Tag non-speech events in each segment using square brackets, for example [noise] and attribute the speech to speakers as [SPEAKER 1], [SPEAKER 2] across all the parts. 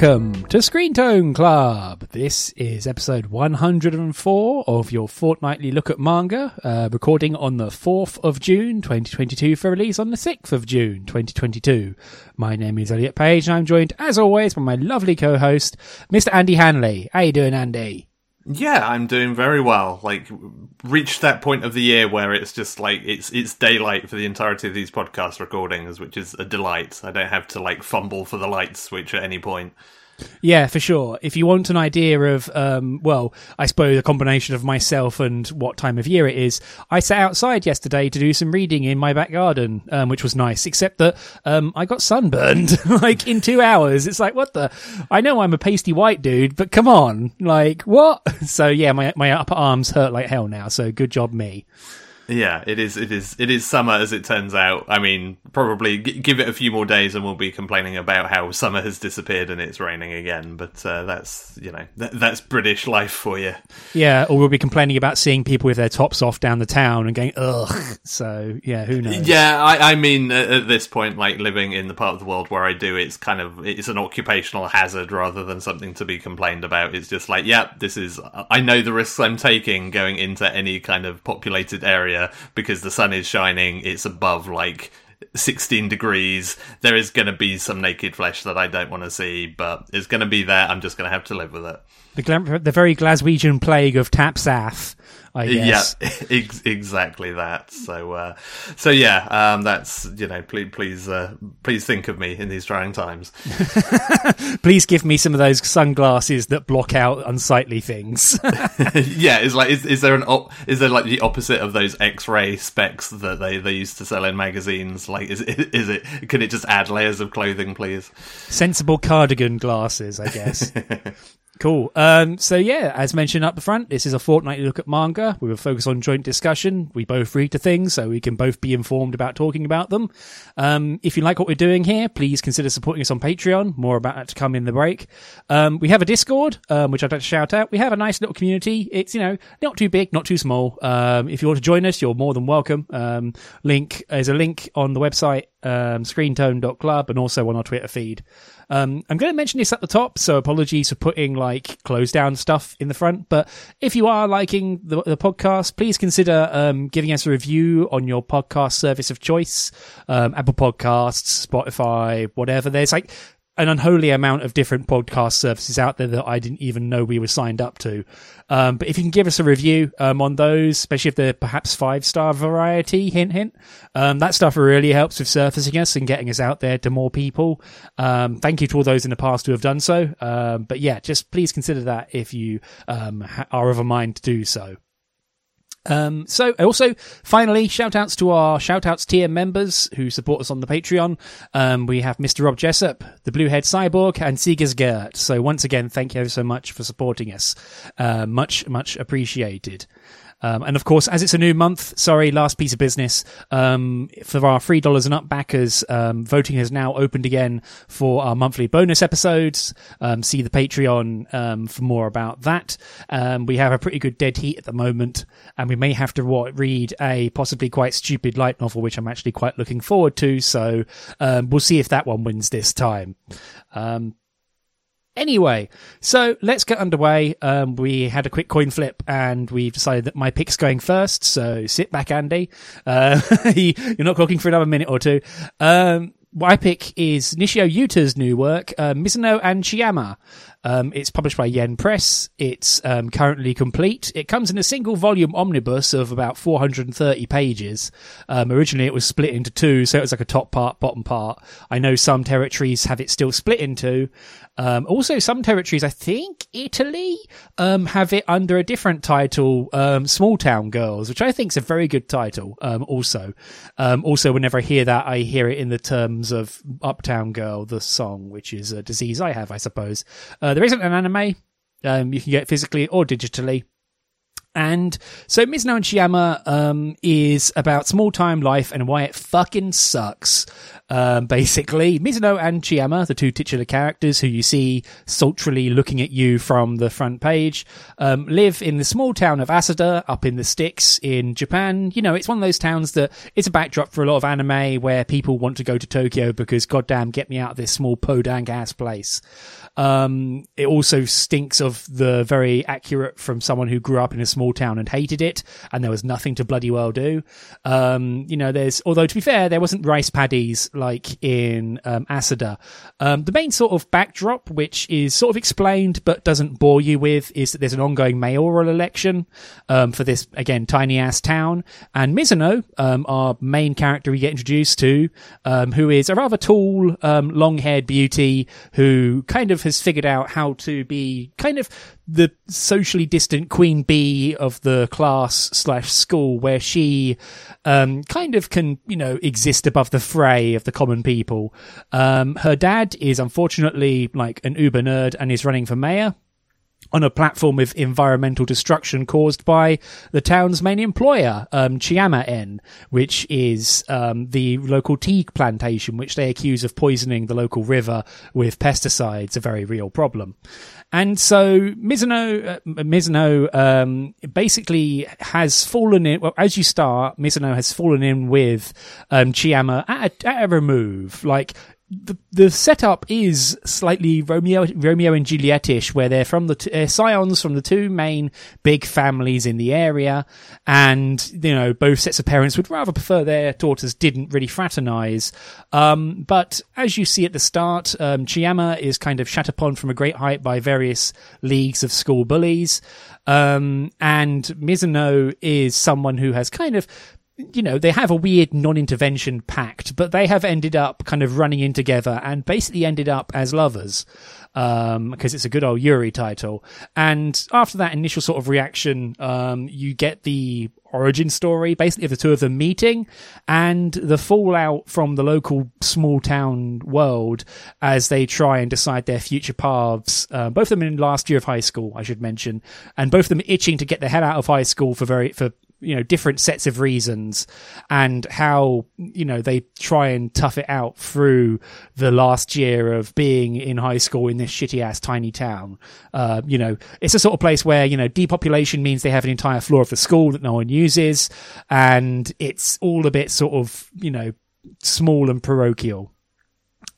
[SPEAKER 1] welcome to Screen Tone Club. This is episode 104 of your fortnightly look at manga, uh, recording on the 4th of June 2022 for release on the 6th of June 2022. My name is Elliot Page and I'm joined as always by my lovely co-host, Mr. Andy Hanley. How you doing, Andy?
[SPEAKER 2] Yeah, I'm doing very well. Like, reached that point of the year where it's just like it's it's daylight for the entirety of these podcast recordings, which is a delight. I don't have to like fumble for the light switch at any point.
[SPEAKER 1] Yeah, for sure. If you want an idea of, um, well, I suppose a combination of myself and what time of year it is, I sat outside yesterday to do some reading in my back garden, um, which was nice, except that um, I got sunburned [laughs] like in two hours. It's like, what the? I know I'm a pasty white dude, but come on, like what? [laughs] So yeah, my my upper arms hurt like hell now. So good job, me.
[SPEAKER 2] Yeah, it is. It is. It is summer, as it turns out. I mean, probably g- give it a few more days, and we'll be complaining about how summer has disappeared and it's raining again. But uh, that's you know th- that's British life for you.
[SPEAKER 1] Yeah, or we'll be complaining about seeing people with their tops off down the town and going ugh. So yeah, who knows?
[SPEAKER 2] Yeah, I, I mean, at, at this point, like living in the part of the world where I do, it's kind of it's an occupational hazard rather than something to be complained about. It's just like, yeah, this is. I know the risks I'm taking going into any kind of populated area because the sun is shining. It's above like 16 degrees. There is going to be some naked flesh that I don't want to see, but it's going to be there. I'm just going to have to live with it.
[SPEAKER 1] The, the very Glaswegian plague of taps aff. I guess.
[SPEAKER 2] Yeah, [laughs] ex- exactly that. So, uh, so yeah, um, that's you know, please, please, uh, please think of me in these trying times. [laughs]
[SPEAKER 1] please give me some of those sunglasses that block out unsightly things. [laughs]
[SPEAKER 2] yeah, it's like, is, is there an op- is there like the opposite of those X-ray specs that they, they used to sell in magazines? Like, is it, is it? Can it just add layers of clothing, please?
[SPEAKER 1] Sensible cardigan glasses, I guess. Cool. Um, so yeah, as mentioned up the front, this is a fortnightly look at manga. We will focus on joint discussion. We both read the things, so we can both be informed about talking about them. Um, if you like what we're doing here, please consider supporting us on Patreon. More about that to come in the break. Um, we have a Discord, um, which I'd like to shout out. We have a nice little community. It's, you know, not too big, not too small. Um, if you want to join us, you're more than welcome. Um, link, there's a link on the website, um, screentone.club and also on our Twitter feed. Um, I'm going to mention this at the top, so apologies for putting like close down stuff in the front. But if you are liking the, the podcast, please consider um, giving us a review on your podcast service of choice, um, Apple Podcasts, Spotify, whatever. There's like an unholy amount of different podcast services out there that I didn't even know we were signed up to. Um, but if you can give us a review um, on those, especially if they're perhaps five star variety, hint hint, um, that stuff really helps with surfacing us and getting us out there to more people. Um, thank you to all those in the past who have done so. Um, but yeah, just please consider that if you um, are of a mind to do so. Um, so also, finally, shout outs to our shout outs tier members who support us on the Patreon. Um, we have Mr. Rob Jessup, the Bluehead Cyborg, and Siegers Gert. So once again, thank you so much for supporting us. Uh, much, much appreciated. Um, and of course, as it's a new month, sorry, last piece of business. Um, for our three dollars and up backers, um, voting has now opened again for our monthly bonus episodes. Um, see the Patreon um, for more about that. Um, we have a pretty good dead heat at the moment, and we may have to what, read a possibly quite stupid light novel, which I'm actually quite looking forward to. So we'll see if that one wins this time. Um, Anyway, so let's get underway. Um, we had a quick coin flip and we've decided that my pick's going first. So sit back, Andy. Uh, [laughs] you're not cooking for another minute or two. Um, my pick is Nishio Yuta's new work, uh, Mizuno and Chayama. Um, it's published by Yen Press. It's um, currently complete. It comes in a single volume omnibus of about 430 pages. Um, originally, it was split into two, so it was like a top part, bottom part. I know some territories have it still split into. Um, also, some territories, I think Italy, um, have it under a different title, um, Small Town Girls, which I think is a very good title. Also, also, whenever I hear that, I hear it in the terms of Uptown Girl, the song, which is a disease I have, I suppose. There isn't an anime. Um, you can get physically or digitally. And so Mizuno and Chayama um, is about small time life and why it fucking sucks. Um, basically, Mizuno and Chayama, the two titular characters who you see sultrily looking at you from the front page, um, live in the small town of Asada up in the sticks in Japan. You know, it's one of those towns that it's a backdrop for a lot of anime where people want to go to Tokyo because goddamn, get me out of this small podunk ass place. Um, it also stinks of the very accurate from someone who grew up in a small town and hated it, and there was nothing to bloody well do. Um, you know, there's, although to be fair, there wasn't rice paddies like in um, Asada. Um, the main sort of backdrop, which is sort of explained but doesn't bore you with, is that there's an ongoing mayoral election um, for this, again, tiny ass town. And Mizuno, um, our main character we get introduced to, um, who is a rather tall, um, long haired beauty who kind of has figured out how to be kind of the socially distant queen bee of the class slash school where she um, kind of can you know exist above the fray of the common people. Um, her dad is unfortunately like an uber nerd and is running for mayor on a platform with environmental destruction caused by the town's main employer, um, Chayama En, which is um, the local tea plantation, which they accuse of poisoning the local river with pesticides, a very real problem. And so Mizuno, uh, Mizuno um, basically has fallen in. Well, as you start, Mizuno has fallen in with um, Chayama at a, at a remove. Like the the setup is slightly Romeo Romeo and Julietish, where they're from the t- uh, scions from the two main big families in the area, and you know both sets of parents would rather prefer their daughters didn't really fraternize. Um, but as you see at the start, um, Chayama is kind of shat upon from a great height by various leagues of school bullies. Um, and Mizuno is someone who has kind of you know, they have a weird non-intervention pact, but they have ended up kind of running in together and basically ended up as lovers. Um, because it's a good old Yuri title. And after that initial sort of reaction, um, you get the origin story, basically of the two of them meeting and the fallout from the local small town world as they try and decide their future paths. Uh, both of them in last year of high school, I should mention, and both of them itching to get the hell out of high school for very, for you know different sets of reasons and how you know they try and tough it out through the last year of being in high school in this shitty ass tiny town uh, you know it's a sort of place where you know depopulation means they have an entire floor of the school that no one uses and it's all a bit sort of you know small and parochial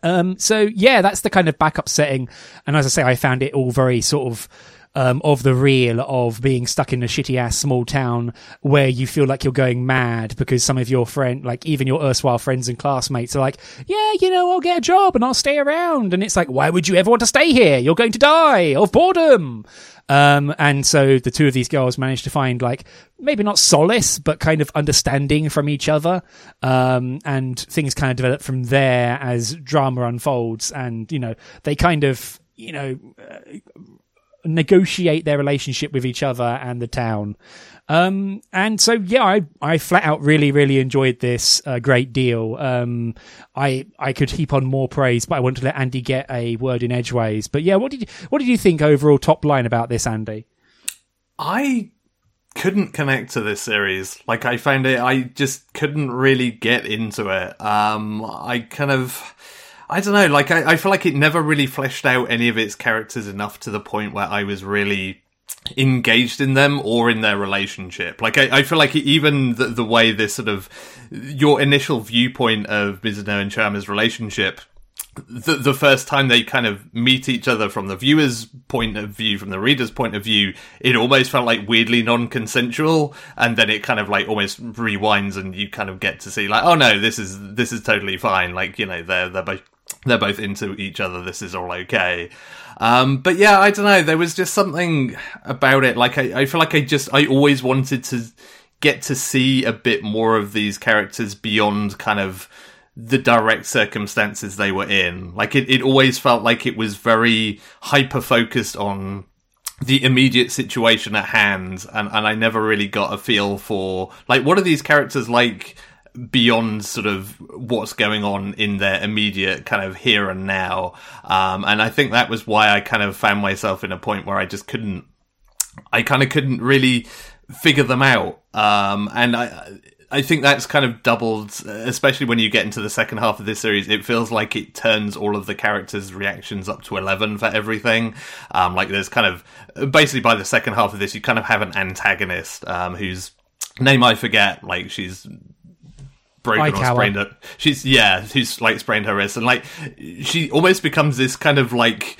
[SPEAKER 1] um, so yeah, that's the kind of backup setting. And as I say, I found it all very sort of um, of the real of being stuck in a shitty ass small town where you feel like you're going mad because some of your friend, like even your erstwhile friends and classmates are like, yeah, you know, I'll get a job and I'll stay around. And it's like, why would you ever want to stay here? You're going to die of boredom. Um, and so the two of these girls managed to find like maybe not solace, but kind of understanding from each other. Um, and things kind of develop from there as drama unfolds. And, you know, they kind of, you know, negotiate their relationship with each other and the town. Um, and so, yeah, I, I flat out really, really enjoyed this a great deal. Um, I, I could heap on more praise, but I want to let Andy get a word in edgeways. But yeah, what did you, what did you think overall top line about this, Andy?
[SPEAKER 2] I couldn't connect to this series. Like I found it, I just couldn't really get into it. Um, I kind of, I don't know. Like I, I feel like it never really fleshed out any of its characters enough to the point where I was really engaged in them or in their relationship. Like I, I feel like even the, the, way this sort of your initial viewpoint of Mizuno and Chayama's relationship. The, the first time they kind of meet each other from the viewer's point of view, from the reader's point of view, it almost felt like weirdly non-consensual, and then it kind of like almost rewinds, and you kind of get to see like, oh no, this is this is totally fine. Like you know, they're they're both they're both into each other. This is all okay. Um, but yeah, I don't know. There was just something about it. Like I, I feel like I just I always wanted to get to see a bit more of these characters beyond kind of the direct circumstances they were in. Like it, it always felt like it was very hyper focused on the immediate situation at hand and, and I never really got a feel for like what are these characters like beyond sort of what's going on in their immediate kind of here and now. Um, and I think that was why I kind of found myself in a point where I just couldn't, I kind of couldn't really figure them out. Um, and I, I think that's kind of doubled, especially when you get into the second half of this series. It feels like it turns all of the characters' reactions up to 11 for everything. Um, like there's kind of, basically by the second half of this, you kind of have an antagonist, um, whose name I forget. Like she's broken or sprained her. She's, yeah, who's like sprained her wrist. And like, she almost becomes this kind of like,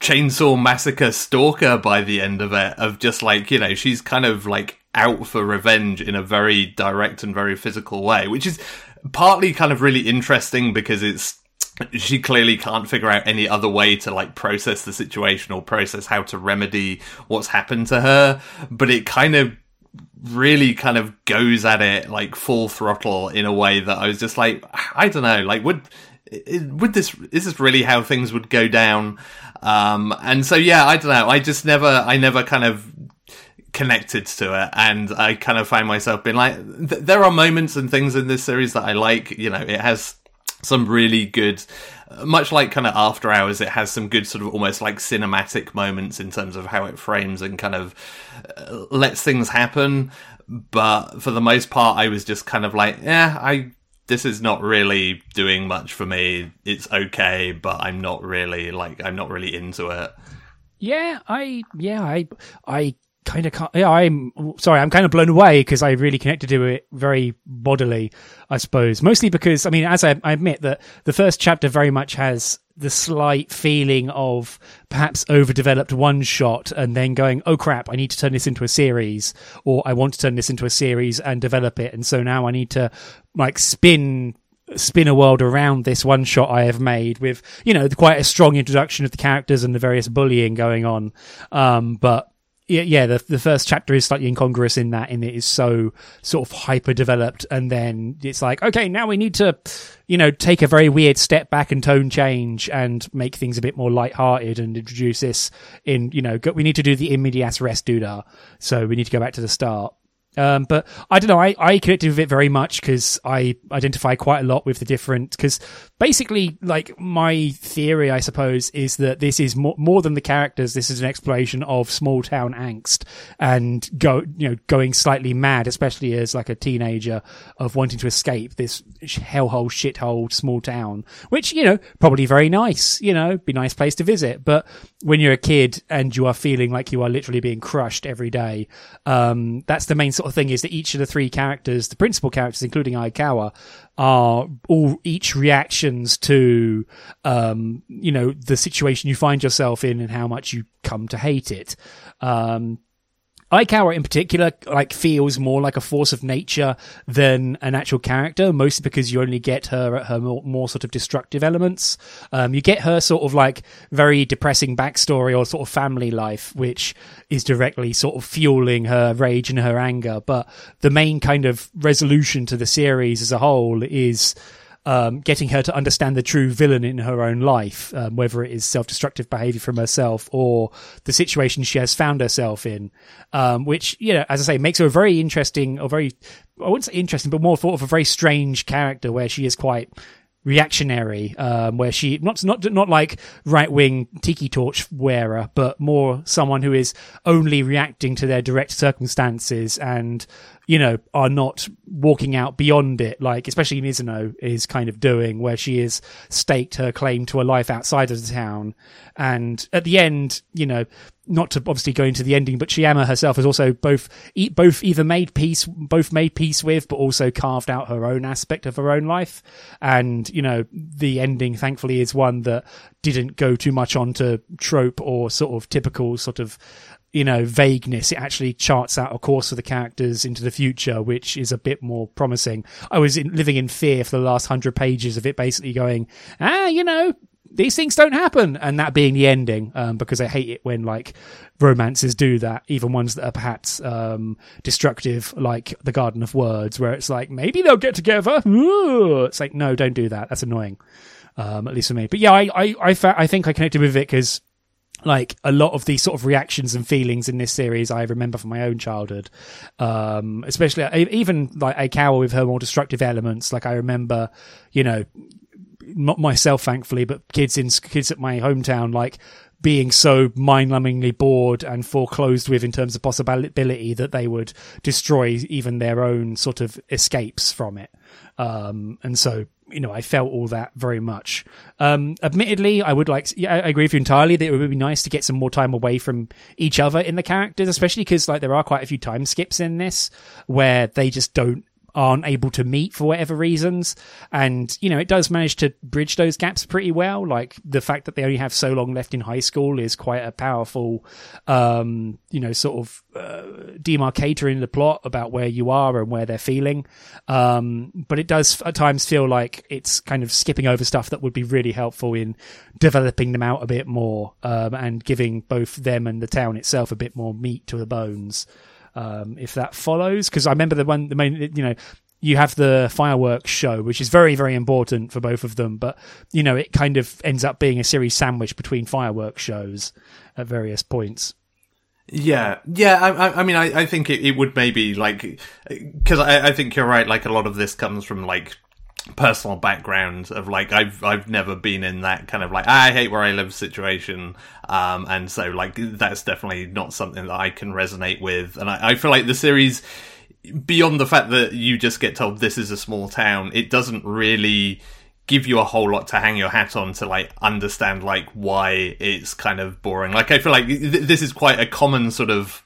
[SPEAKER 2] chainsaw massacre stalker by the end of it of just like you know she's kind of like out for revenge in a very direct and very physical way, which is partly kind of really interesting because it's she clearly can't figure out any other way to like process the situation or process how to remedy what's happened to her but it kind of really kind of goes at it like full throttle in a way that I was just like I don't know like would would this is this really how things would go down? Um and so yeah I don't know I just never I never kind of connected to it. And i kind of find myself being like th- there are moments and things in this series that i like you know it has some really good much like kind of after hours it has some good sort of almost like cinematic moments in terms of how it frames and kind of uh, lets things happen. But for the most part i was just kind of like yeah i this is not really doing much for me. It's okay but i'm not really like i'm not really into it.
[SPEAKER 1] Yeah i yeah i i kind of yeah, I'm sorry, I'm kind of blown away because I really connected to it very bodily, I suppose. Mostly because, I mean, as I, I, admit that the first chapter very much has the slight feeling of perhaps overdeveloped one shot and then going, oh crap, I need to turn this into a series or I want to turn this into a series and develop it. And so now I need to like spin spin a world around this one shot I have made with, you know, quite a strong introduction of the characters and the various bullying going on. Um, but yeah, yeah, the the first chapter is slightly incongruous in that, in it is so sort of hyper developed, and then it's like, okay, now we need to, you know, take a very weird step back and tone change and make things a bit more light-hearted and introduce this in, you know, we need to do the immediate rest duda, so we need to go back to the start. Um, but I don't know. I, I connected with it very much because I identify quite a lot with the different. Because basically, like my theory, I suppose, is that this is more, more than the characters. This is an exploration of small town angst and go, you know, going slightly mad, especially as like a teenager of wanting to escape this hellhole, shithole, small town. Which you know, probably very nice. You know, be nice place to visit. But when you're a kid and you are feeling like you are literally being crushed every day, um, that's the main sort sort of thing is that each of the three characters, the principal characters, including Aikawa, are all each reactions to, um, you know, the situation you find yourself in and how much you come to hate it. Um, Aikawa in particular, like, feels more like a force of nature than an actual character, mostly because you only get her at her more, more sort of destructive elements. Um, you get her sort of like very depressing backstory or sort of family life, which is directly sort of fueling her rage and her anger. But the main kind of resolution to the series as a whole is, um, getting her to understand the true villain in her own life, um, whether it is self-destructive behavior from herself or the situation she has found herself in, um, which, you know, as I say, makes her a very interesting or very, I wouldn't say interesting, but more sort of a very strange character where she is quite reactionary, um, where she not not not like right wing tiki torch wearer, but more someone who is only reacting to their direct circumstances and you know, are not walking out beyond it, like especially Mizuno is kind of doing, where she has staked her claim to a life outside of the town. And at the end, you know, not to obviously go into the ending, but Chayama herself has also both both either made peace, both made peace with, but also carved out her own aspect of her own life. And you know, the ending, thankfully, is one that didn't go too much onto trope or sort of typical sort of you know, vagueness. It actually charts out a course for the characters into the future, which is a bit more promising. I was in, living in fear for the last hundred pages of it basically going, ah, you know, these things don't happen, and that being the ending, um, because I hate it when like romances do that, even ones that are perhaps um, destructive, like the Garden of Words, where it's like maybe they'll get together. Ooh. It's like no, don't do that. That's annoying, um, at least for me. But yeah, I I I, fa- I think I connected with it because like a lot of these sort of reactions and feelings in this series I remember from my own childhood. Um, especially even like Aikawa with her more destructive elements. Like I remember, you know, not myself, thankfully, but kids in kids at my hometown, like being so mind-numbingly bored and foreclosed with in terms of possibility that they would destroy even their own sort of escapes from it. Um, and so you know, I felt all that very much. Um, admittedly, I would like, yeah, I agree with you entirely that it would be nice to get some more time away from each other in the characters, especially because like there are quite a few time skips in this where they just don't aren't able to meet for whatever reasons. And, you know, it does manage to bridge those gaps pretty well. Like the fact that they only have so long left in high school is quite a powerful, um, you know, sort of, uh, demarcator in the plot about where you are and where they're feeling. Um, but it does at times feel like it's kind of skipping over stuff that would be really helpful in developing them out a bit more, um, and giving both them and the town itself a bit more meat to the bones um, if that follows. Because I remember the one, the main, you know, you have the fireworks show, which is very, very important for both of them. But you know, it kind of ends up being a series sandwich between fireworks shows at various points.
[SPEAKER 2] Yeah, yeah. I, I mean, I, I think it, it would maybe like because I, I think you're right. Like a lot of this comes from like personal background of like I've I've never been in that kind of like I hate where I live situation, um, and so like that's definitely not something that I can resonate with, and I, I feel like the series beyond the fact that you just get told this is a small town, it doesn't really give you a whole lot to hang your hat on to like understand like why it's kind of boring. Like I feel like th- this is quite a common sort of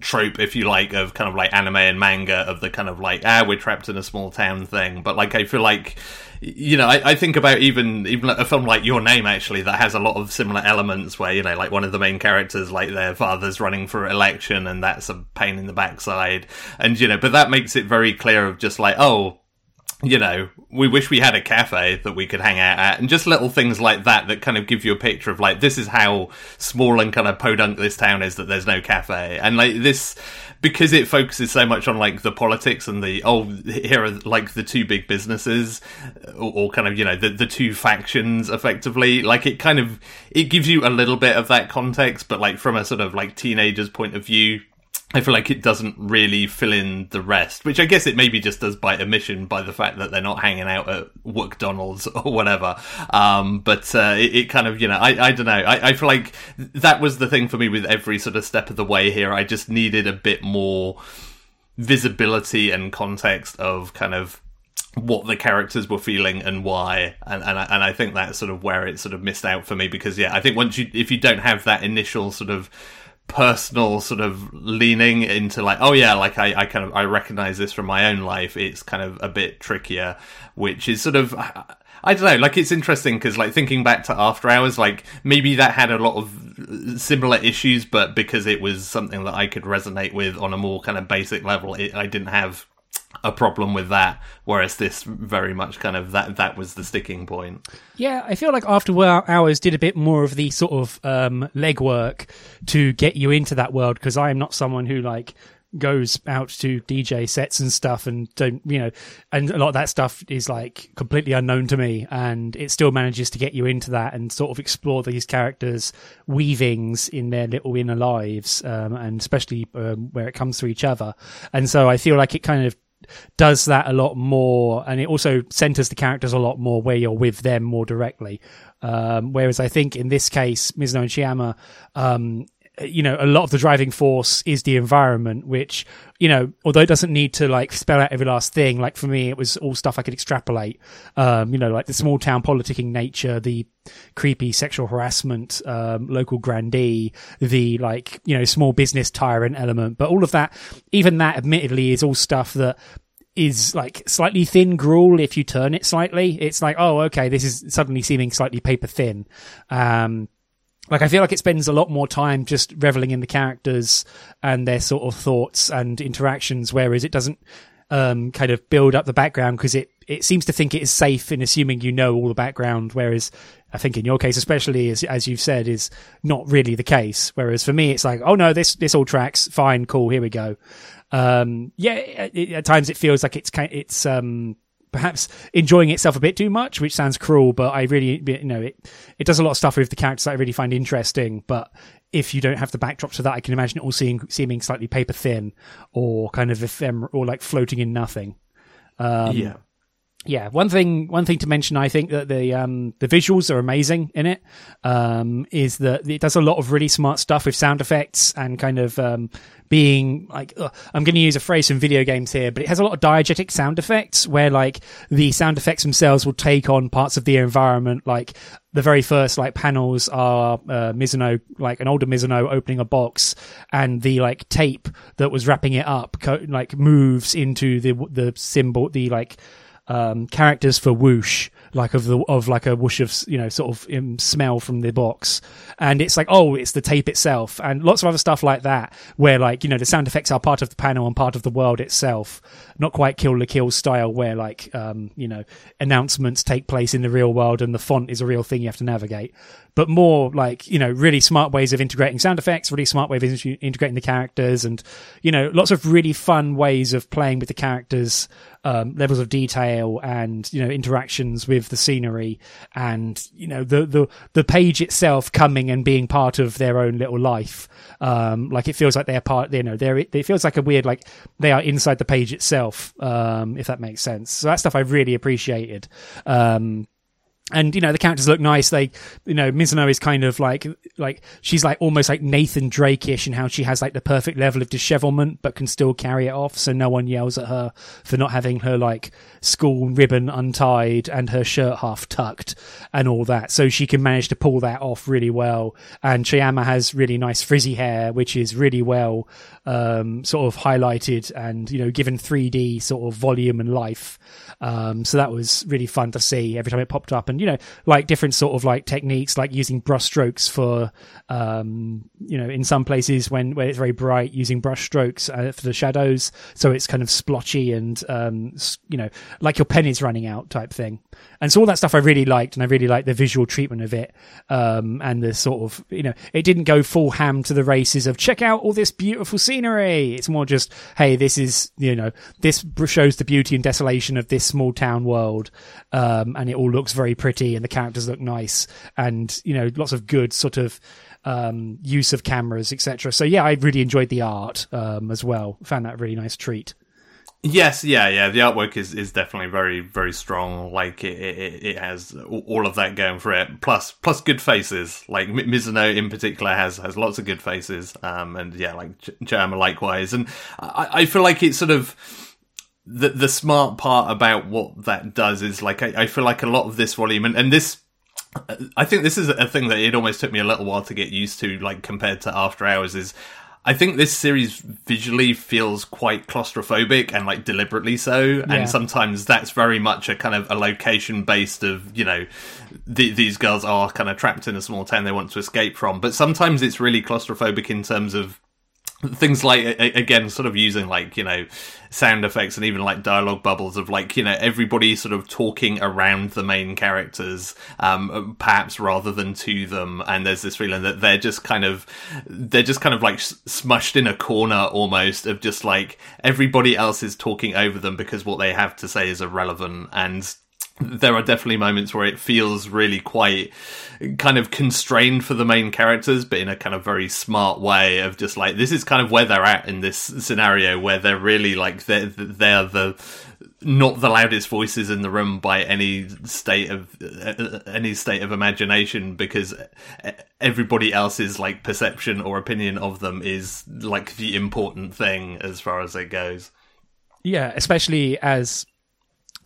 [SPEAKER 2] trope, if you like, of kind of like anime and manga of the kind of like ah we're trapped in a small town thing. But like I feel like you know I, I think about even even a film like Your Name actually that has a lot of similar elements where you know like one of the main characters like their father's running for election and that's a pain in the backside and you know but that makes it very clear of just like oh you know, we wish we had a cafe that we could hang out at, and just little things like that that kind of give you a picture of like this is how small and kind of podunk this town is that there's no cafe, and like this because it focuses so much on like the politics and the oh here are like the two big businesses or, or kind of you know the the two factions effectively like it kind of it gives you a little bit of that context, but like from a sort of like teenager's point of view I feel like it doesn't really fill in the rest, which I guess it maybe just does by omission by the fact that they're not hanging out at McDonald's [laughs] or whatever. Um, but uh, it, it, kind of, you know, I, I don't know. I, I feel like that was the thing for me with every sort of step of the way here. I just needed a bit more visibility and context of kind of what the characters were feeling and why and and I, and I think that's sort of where it sort of missed out for me because yeah I think once you if you don't have that initial sort of personal sort of leaning into like oh yeah like I, I kind of I recognize this from my own life it's kind of a bit trickier which is sort of I don't know like it's interesting because like thinking back to after hours like maybe that had a lot of similar issues but because it was something that I could resonate with on a more kind of basic level it, I didn't have a problem with that whereas this very much kind of that that was the sticking point.
[SPEAKER 1] Yeah i feel like after hours did a bit more of the sort of um legwork to get you into that world because i am not someone who like goes out to dj sets and stuff and don't you know and a lot of that stuff is like completely unknown to me and it still manages to get you into that and sort of explore these characters weavings in their little inner lives um, and especially um, where it comes to each other. And so i feel like it kind of does that a lot more, and it also centers the characters a lot more where you're with them more directly. Um, whereas I think in this case, Mizuno and Chayama, um, you know, a lot of the driving force is the environment, which, you know, although it doesn't need to like spell out every last thing, like for me, it was all stuff I could extrapolate. Um, you know, like the small town politicking nature, the creepy sexual harassment, um, local grandee, the like, you know, small business tyrant element. But all of that, even that admittedly is all stuff that is like slightly thin gruel if you turn it slightly. It's like, oh, okay, this is suddenly seeming slightly paper thin. Um, like I feel like it spends a lot more time just reveling in the characters and their sort of thoughts and interactions, whereas it doesn't um, kind of build up the background because it it seems to think it is safe in assuming you know all the background, whereas I think in your case, especially as as you've said, is not really the case. Whereas for me, it's like, oh no, this this all tracks, fine, cool, here we go. Um, yeah, it, at times it feels like it's it's um perhaps enjoying itself a bit too much, which sounds cruel, but I really, you know, it, it does a lot of stuff with the characters that I really find interesting. But if you don't have the backdrop to that, I can imagine it all seeming, seeming slightly paper thin or kind of ephemeral or like floating in nothing.
[SPEAKER 2] Um, yeah.
[SPEAKER 1] Yeah, one thing one thing to mention, I think that the um, the visuals are amazing in it. Um, is that it does a lot of really smart stuff with sound effects and kind of um, being like uh, I'm going to use a phrase from video games here, but it has a lot of diegetic sound effects where like the sound effects themselves will take on parts of the environment. Like the very first like panels are uh, Mizuno, like an older Mizuno opening a box, and the like tape that was wrapping it up co- like moves into the the symbol, the like um, characters for whoosh, like of the of like a whoosh of you know sort of um, smell from the box, and it's like oh it's the tape itself, and lots of other stuff like that where like you know the sound effects are part of the panel and part of the world itself, not quite Kill la Kill style where like um, you know announcements take place in the real world and the font is a real thing you have to navigate, but more like you know really smart ways of integrating sound effects, really smart ways of integrating the characters, and you know lots of really fun ways of playing with the characters um, levels of detail and you know interactions with the scenery and you know the the the page itself coming and being part of their own little life. Um, like it feels like they're part you know they're it feels like a weird like they are inside the page itself um, if that makes sense. So that stuff i really appreciated. Um, and you know the characters look nice. They, you know, Mizuno is kind of like like she's like almost like Nathan Drake-ish in how she has like the perfect level of dishevelment, but can still carry it off, so no one yells at her for not having her like school ribbon untied and her shirt half tucked and all that. So she can manage to pull that off really well. And Chayama has really nice frizzy hair, which is really well um, sort of highlighted and you know given 3D sort of volume and life. Um, so that was really fun to see every time it popped up, and you know, like different sort of like techniques, like using brush strokes for, um, you know, in some places when when it's very bright, using brush strokes uh, for the shadows, so it's kind of splotchy and um, you know, like your pen is running out type thing. And so all that stuff I really liked, and I really liked the visual treatment of it, um, and the sort of you know, it didn't go full ham to the races of check out all this beautiful scenery. It's more just hey, this is you know, this shows the beauty and desolation of this small town world, um, and it all looks very pretty, and the characters look nice, and you know, lots of good sort of um, use of cameras, etc. So yeah, I really enjoyed the art um, as well. Found that a really nice treat.
[SPEAKER 2] Yes, yeah, yeah. The artwork is, is definitely very very strong. Like it, it, it has all of that going for it. Plus plus good faces. Like Mizuno in particular has has lots of good faces. Um, and yeah, like Chayama likewise. And I, I feel like it's sort of the the smart part about what that does is like I, I feel like a lot of this volume and, and this I think this is a thing that it almost took me a little while to get used to, like compared to After Hours. Is I think this series visually feels quite claustrophobic and like deliberately so, yeah. and sometimes that's very much a kind of a location based of you know th- these girls are kind of trapped in a small town they want to escape from, but sometimes it's really claustrophobic in terms of things like again sort of using like you know sound effects and even like dialogue bubbles of like you know everybody sort of talking around the main characters um perhaps rather than to them. And there's this feeling that they're just kind of they're just kind of like smushed in a corner almost of just like everybody else is talking over them because what they have to say is irrelevant. And there are definitely moments where it feels really quite kind of constrained for the main characters, but in a kind of very smart way of just like this is kind of where they're at in this scenario where they're really like they're they're the not the loudest voices in the room by any state of uh, any state of imagination because everybody else's like perception or opinion of them is like the important thing as far as it goes.
[SPEAKER 1] Yeah especially as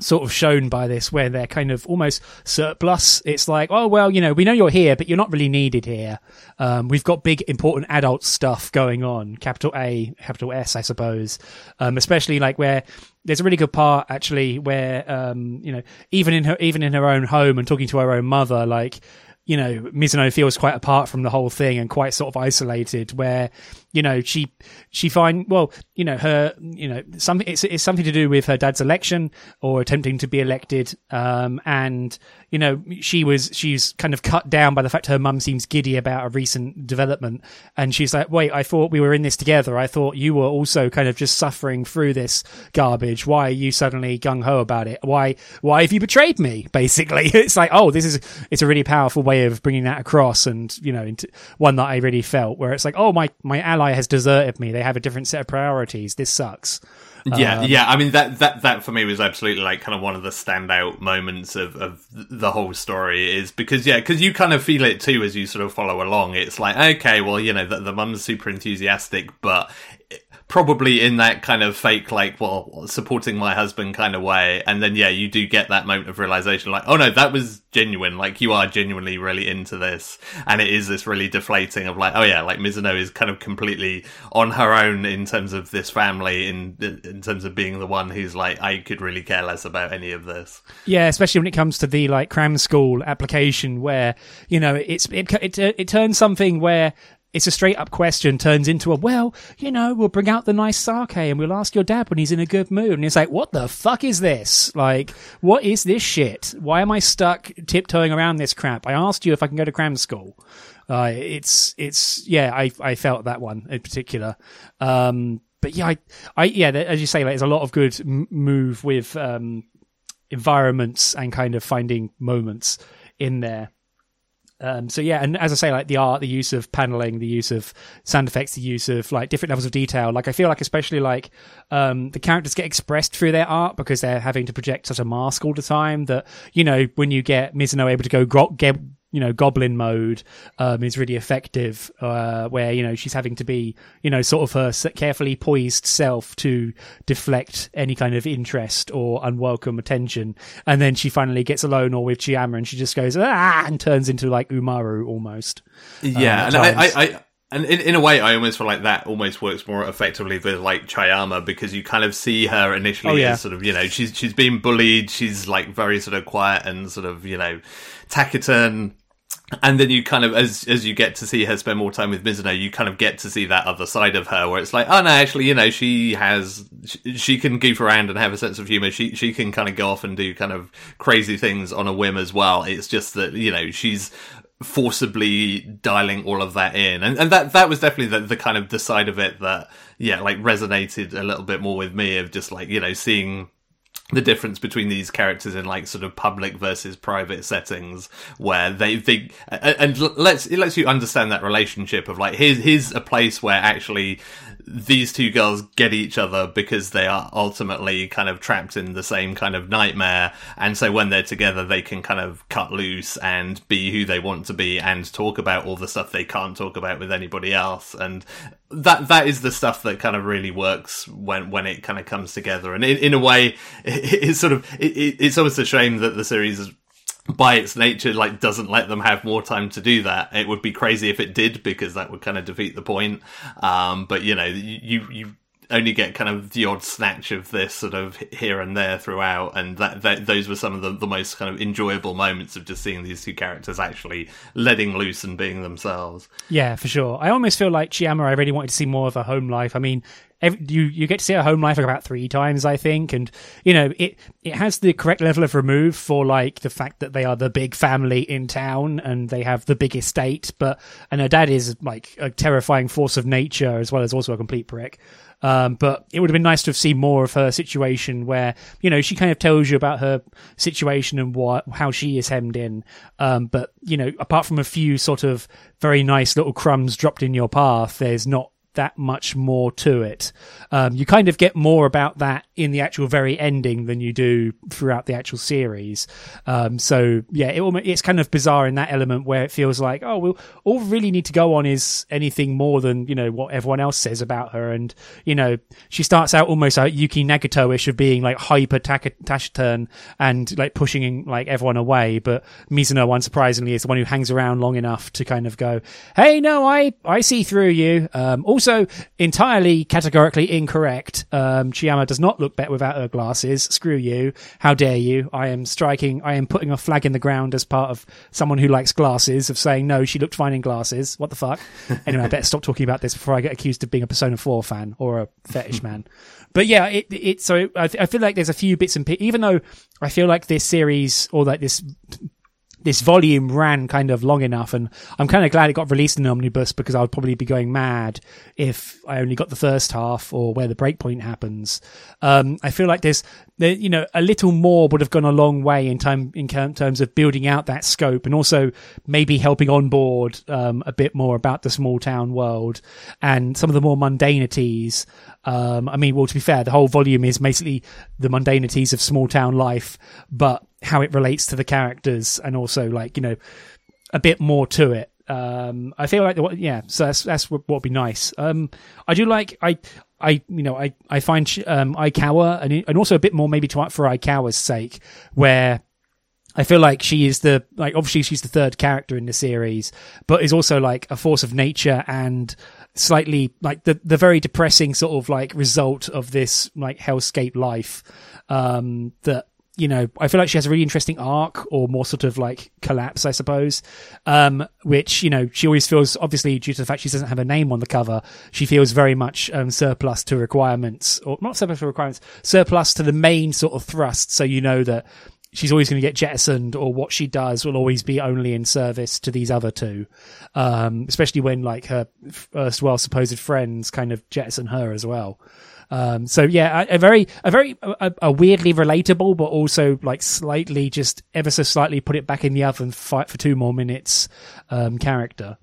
[SPEAKER 1] sort of shown by this where they're kind of almost surplus. It's like, oh, well, you know, we know you're here, but you're not really needed here. Um, we've got big, important adult stuff going on. Capital A, capital S, I suppose. Um, especially like where there's a really good part actually where, um, you know, even in her, even in her own home and talking to her own mother, like, you know, Mizuno feels quite apart from the whole thing and quite sort of isolated where, you know, she, she find, well, you know, her, you know, something, it's, it's something to do with her dad's election or attempting to be elected. Um, and, you know, she was, she's kind of cut down by the fact her mum seems giddy about a recent development. And she's like, wait, I thought we were in this together. I thought you were also kind of just suffering through this garbage. Why are you suddenly gung ho about it? Why, why have you betrayed me? Basically, [laughs] it's like, oh, this is, it's a really powerful way of bringing that across. And, you know, into one that I really felt where it's like, oh, my, my ally has deserted me. They have a different set of priorities. This sucks.
[SPEAKER 2] Yeah,
[SPEAKER 1] Um,
[SPEAKER 2] yeah. I mean that that that for me was absolutely like kind of one of the standout moments of of the whole story is because yeah, because you kind of feel it too as you sort of follow along. It's like okay, well, you know, the, the mum's super enthusiastic, but probably in that kind of fake like well supporting my husband kind of way. And then yeah you do get that moment of realization like oh no that was genuine. Like you are genuinely really into this. And it is this really deflating of like oh yeah like mizuno is kind of completely on her own in terms of this family in in terms of being the one who's like i could really care less about any of this.
[SPEAKER 1] Yeah, especially when it comes to the like cram school application, where you know it's it it, it turns something where it's a straight up question turns into a well, you know, we'll bring out the nice sake and we'll ask your dad when he's in a good mood, and it's like, what the fuck is this? Like, what is this shit? Why am I stuck tiptoeing around this crap? I asked you if I can go to cram school. Uh, it's it's yeah, I I felt that one in particular. Um, but yeah, I, I yeah, as you say, like, there's a lot of good m- move with um, environments and kind of finding moments in there. Um, so yeah, and as I say, like the art, the use of paneling, the use of sound effects, the use of like different levels of detail. Like I feel like especially like um, the characters get expressed through their art because they're having to project such a mask all the time that you know when you get Mizuno able to go gro- get you know goblin mode um, is really effective uh, where you know she's having to be you know sort of her carefully poised self to deflect any kind of interest or unwelcome attention and then she finally gets alone or with Chayama and she just goes ah and turns into like Umaru almost
[SPEAKER 2] Yeah,
[SPEAKER 1] at
[SPEAKER 2] and I, I. I and in, in a way, I almost feel like that almost works more effectively with like Chayama because you kind of see her initially
[SPEAKER 1] Oh, yeah.
[SPEAKER 2] as sort of you know she's she's being bullied, she's like very sort of quiet and sort of you know taciturn. And then you kind of, as as you get to see her spend more time with Mizuno, you kind of get to see that other side of her, where it's like, oh no, actually, you know, she has, she, she can goof around and have a sense of humor. She she can kind of go off and do kind of crazy things on a whim as well. It's just that you know she's forcibly dialing all of that in and, and that that was definitely the, the kind of the side of it that yeah like resonated a little bit more with me of just like you know seeing the difference between these characters in like sort of public versus private settings where they think and let's it lets you understand that relationship of like here's here's a place where actually these two girls get each other because they are ultimately kind of trapped in the same kind of nightmare. And so when they're together they can kind of cut loose and be who they want to be and talk about all the stuff they can't talk about with anybody else. And that that is the stuff that kind of really works when when it kind of comes together. And in, in a way [laughs] it, it's sort of it, it, it's almost a shame that the series is by its nature like doesn't let them have more time to do that it would be crazy if it did because that would kind of defeat the point um but you know you you only get kind of the odd snatch of this sort of here and there throughout and that, that those were some of the, the most kind of enjoyable moments of just seeing these two characters actually letting loose and being themselves
[SPEAKER 1] Yeah, for sure. I almost feel like Chayama. I really wanted to see more of her home life. I mean, ev you you get to see her home life like about three times, I think, and you know it it has the correct level of remove for like the fact that they are the big family in town and they have the big estate, but and her dad is like a terrifying force of nature as well as also a complete prick. Um, but it would have been nice to have seen more of her situation where, you know, she kind of tells you about her situation and what, how she is hemmed in. Um, but, you know, apart from a few sort of very nice little crumbs dropped in your path, there's not that much more to it. Um, you kind of get more about that in the actual very ending than you do throughout the actual series. Um, so yeah, it, it's kind of bizarre in that element where it feels like, oh, well, all we really need to go on is anything more than, you know, what everyone else says about her. And, you know, she starts out almost like Yuki Nagato-ish of being like hyper taciturn and like pushing like everyone away. But Mizuno, unsurprisingly, is the one who hangs around long enough to kind of go, Hey, no, I, I see through you. Um, also entirely categorically incorrect. Um, Chayama does not look better without her glasses. Screw you. How dare you? I am striking, I am putting a flag in the ground as part of someone who likes glasses of saying, no, she looked fine in glasses. What the fuck? [laughs] anyway, I better stop talking about this before I get accused of being a Persona 4 fan or a fetish man. But yeah, it, it, so I, I feel like there's a few bits and, pi- even though I feel like this series or like this this volume ran kind of long enough and I'm kind of glad it got released in omnibus because I would probably be going mad if I only got the first half or where the breakpoint happens. Um, I feel like there's, you know, a little more would have gone a long way in time, in terms of building out that scope and also maybe helping on board, um, a bit more about the small town world and some of the more mundanities. Um, I mean, well, to be fair, the whole volume is basically the mundanities of small town life, but how it relates to the characters and also like you know a bit more to it. Um, I feel like the, yeah, so that's that's what would be nice. Um, I do like I I you know I I find um Aikawa and and also a bit more maybe to for Aikawa's sake where. I feel like she is the like obviously she's the third character in the series, but is also like a force of nature and slightly like the the very depressing sort of like result of this like hellscape life um that you know, I feel like she has a really interesting arc or more sort of like collapse, I suppose. Um, which, you know, she always feels, obviously, due to the fact she doesn't have a name on the cover, she feels very much, um, surplus to requirements or not surplus to requirements, surplus to the main sort of thrust. So you know that she's always going to get jettisoned or what she does will always be only in service to these other two. Um, especially when like her first well supposed friends kind of jettison her as well. Um, so yeah, a, a, very, a very, a, a, weirdly relatable, but also like slightly, just ever so slightly put it back in the oven, fight for two more minutes, um, character.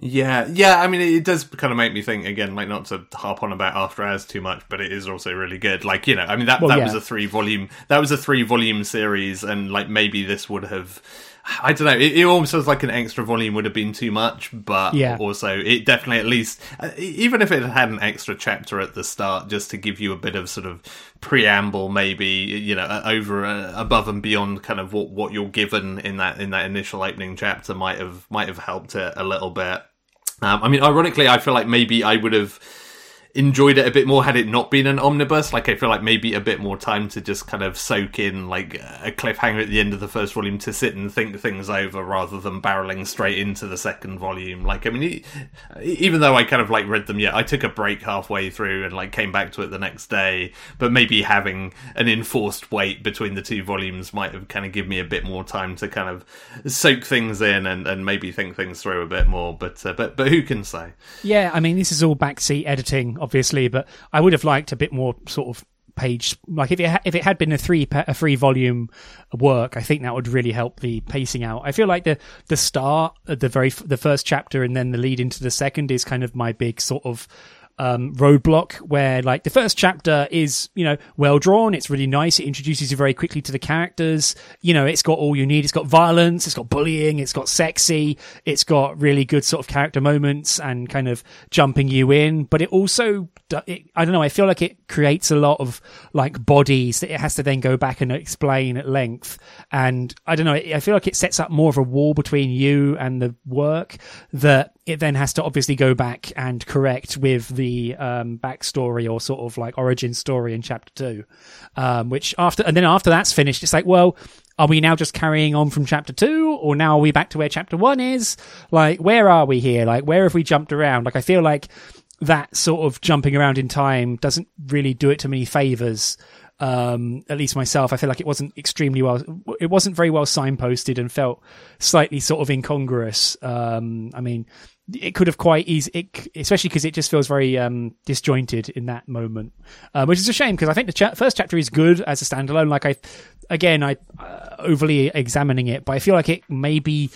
[SPEAKER 2] Yeah, yeah. I mean, it does kind of make me think again, like not to harp on about After Hours too much, but it is also really good. Like you know, I mean that well, that yeah. was a three volume that was a three volume series, and like maybe this would have I don't know. It, it, almost feels like an extra volume would have been too much, but yeah. also it definitely at least, uh, even if it had an extra chapter at the start, just to give you a bit of sort of preamble, maybe you know, uh, over uh, above and beyond kind of what what you're given in that in that initial opening chapter might have might have helped it a little bit. Um, I mean, ironically, I feel like maybe I would have enjoyed it a bit more had it not been an omnibus. Like I feel like maybe a bit more time to just kind of soak in like a cliffhanger at the end of the first volume to sit and think things over rather than barreling straight into the second volume. Like I mean, even though I kind of like read them, yeah, I took a break halfway through and like came back to it the next day. But maybe having an enforced wait between the two volumes might have kind of given me a bit more time to kind of soak things in and, and maybe think things through a bit more. But uh, but but who can say?
[SPEAKER 1] Yeah, I mean, this is all backseat editing obviously, but I would have liked a bit more sort of page like if it ha- if it had been a three a three volume work i think that would really help the pacing out. I feel like the the start the very the first chapter and then the lead into the second is kind of my big sort of um, roadblock where like the first chapter is you know well drawn. It's really nice. It introduces you very quickly to the characters. You know it's got all you need. It's got violence. It's got bullying. It's got sexy. It's got really good sort of character moments and kind of jumping you in. But it also it, i don't know i feel like it creates a lot of like bodies that it has to then go back and explain at length. And i don't know i feel like it sets up more of a wall between you and the work that it then has to obviously go back and correct with the um, backstory or sort of like origin story in chapter two, um, which after and then after that's finished, it's like, well, are we now just carrying on from chapter two, or now are we back to where chapter one is? Like, where are we here? Like, where have we jumped around? Like, I feel like that sort of jumping around in time doesn't really do it too many favors um, at least myself, I feel like it wasn't extremely well, it wasn't very well signposted and felt slightly sort of incongruous. Um, I mean, it could have quite easy, it, especially because it just feels very um, disjointed in that moment, um, which is a shame because I think the cha- first chapter is good as a standalone. Like I, again, I uh, overly examining it, but I feel like it maybe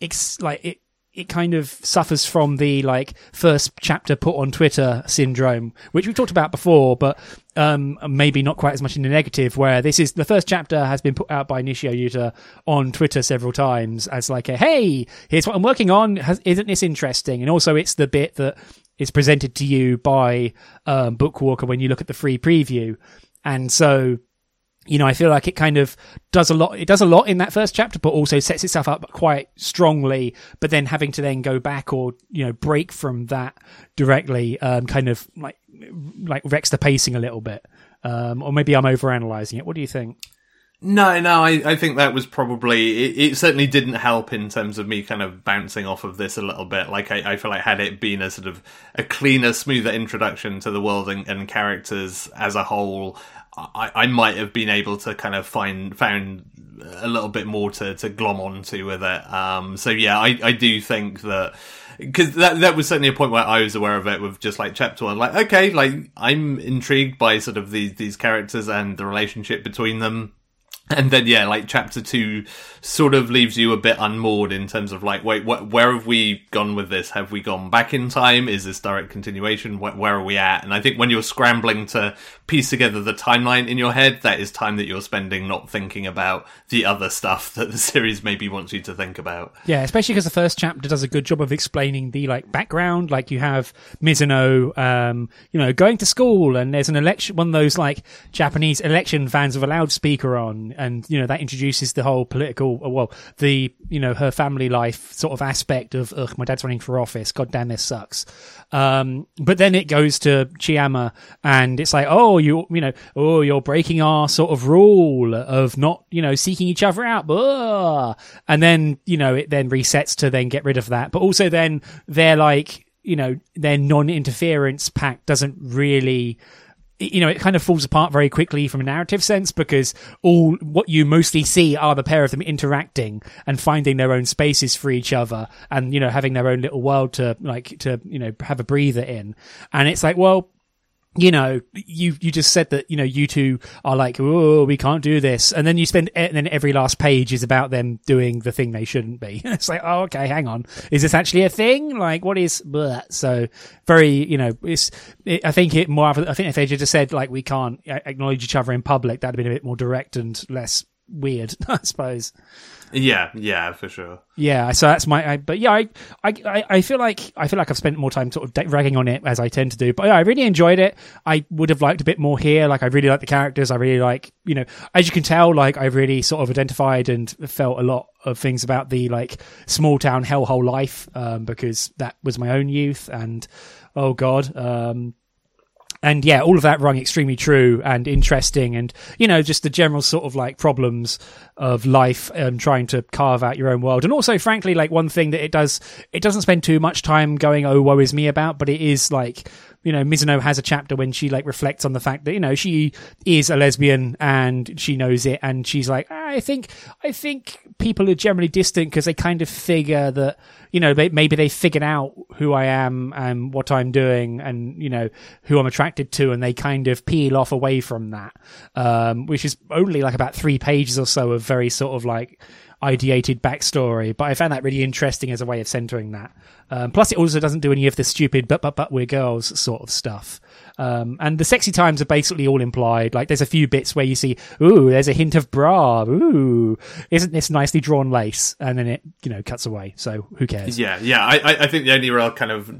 [SPEAKER 1] it's like it it kind of suffers from the like first chapter put on Twitter syndrome, which we've talked about before, but um, maybe not quite as much in the negative. Where this is the first chapter has been put out by Nishio Yuta on Twitter several times as like a hey, here's what I'm working on. Has, isn't this interesting? And also, it's the bit that is presented to you by um, Bookwalker when you look at the free preview, and so you know, I feel like it kind of does a lot. It does a lot in that first chapter, but also sets itself up quite strongly. But then having to then go back or you know break from that directly, um, kind of like like wrecks the pacing a little bit. Um, or maybe I'm overanalyzing it. What do you think?
[SPEAKER 2] No, no, I, I think that was probably it, it. Certainly didn't help in terms of me kind of bouncing off of this a little bit. Like I, I feel like had it been a sort of a cleaner, smoother introduction to the world and, and characters as a whole, I, I might have been able to kind of find found a little bit more to, to glom onto with it. Um, so yeah, I, I do think that because that that was certainly a point where I was aware of it with just like chapter one. Like, okay, like I'm intrigued by sort of these these characters and the relationship between them and then yeah like chapter two sort of leaves you a bit unmoored in terms of like wait wh- where have we gone with this? Have we gone back in time? Is this direct continuation? Wh- where are we at? And i think when you're scrambling to piece together the timeline in your head that is time that you're spending not thinking about the other stuff that the [laughs] series maybe wants you to think about.
[SPEAKER 1] Yeah especially because the first chapter does a good job of explaining the like background. Like you have mizuno um you know going to school and there's an election one of those like japanese election vans with a loudspeaker on and you know that introduces the whole political well the you know her family life sort of aspect of ugh my dad's running for office. God damn this sucks. Um, but then it goes to Chayama and it's like oh you you know oh you're breaking our sort of rule of not you know seeking each other out. Ugh. and then you know it then resets to then get rid of that. But also then they're like you know their non-interference pact doesn't really you know, it kind of falls apart very quickly from a narrative sense because all what you mostly see are the pair of them interacting and finding their own spaces for each other and, you know, having their own little world to like, to, you know, have a breather in. And it's like, well, you know, you you just said that you know you two are like, oh, we can't do this, and then you spend eh, and then every last page is about them doing the thing they shouldn't be. [laughs] it's like, oh, okay, hang on, is this actually a thing? Like, what is? Bleh. So very, you know, it's. It, I think it more. I think if they just said like we can't acknowledge each other in public, that'd have been a bit more direct and less weird, [laughs] I suppose.
[SPEAKER 2] Yeah, yeah, for sure.
[SPEAKER 1] Yeah, so that's my. I, but yeah, I, I, I feel like I feel like I've spent more time sort of ragging on it as I tend to do. But yeah, I really enjoyed it. I would have liked a bit more here. Like I really like the characters. I really like you know, as you can tell, like I really sort of identified and felt a lot of things about the like small town hellhole life um, because that was my own youth and oh god um, and yeah, all of that rung extremely true and interesting, and you know, just the general sort of like problems of life and trying to carve out your own world. And also, frankly, like one thing that it does, it doesn't spend too much time going, "Oh, woe is me" about, but it is like you know, Mizuno has a chapter when she like reflects on the fact that you know she is a lesbian and she knows it, and she's like, I think, I think people are generally distant because they kind of figure that you know maybe they figured out who I am and what I'm doing, and you know who I'm attracted to, and they kind of peel off away from that, um, which is only like about three pages or so of very sort of like ideated backstory, but I found that really interesting as a way of centering that. Um, plus, it also doesn't do any of the stupid "but but but we're girls" sort of stuff. Um, and the sexy times are basically all implied. Like, there's a few bits where you see, "Ooh, there's a hint of bra." Ooh, isn't this nicely drawn lace? And then it, you know, cuts away. So who cares?
[SPEAKER 2] Yeah, yeah. I, I think the only real kind of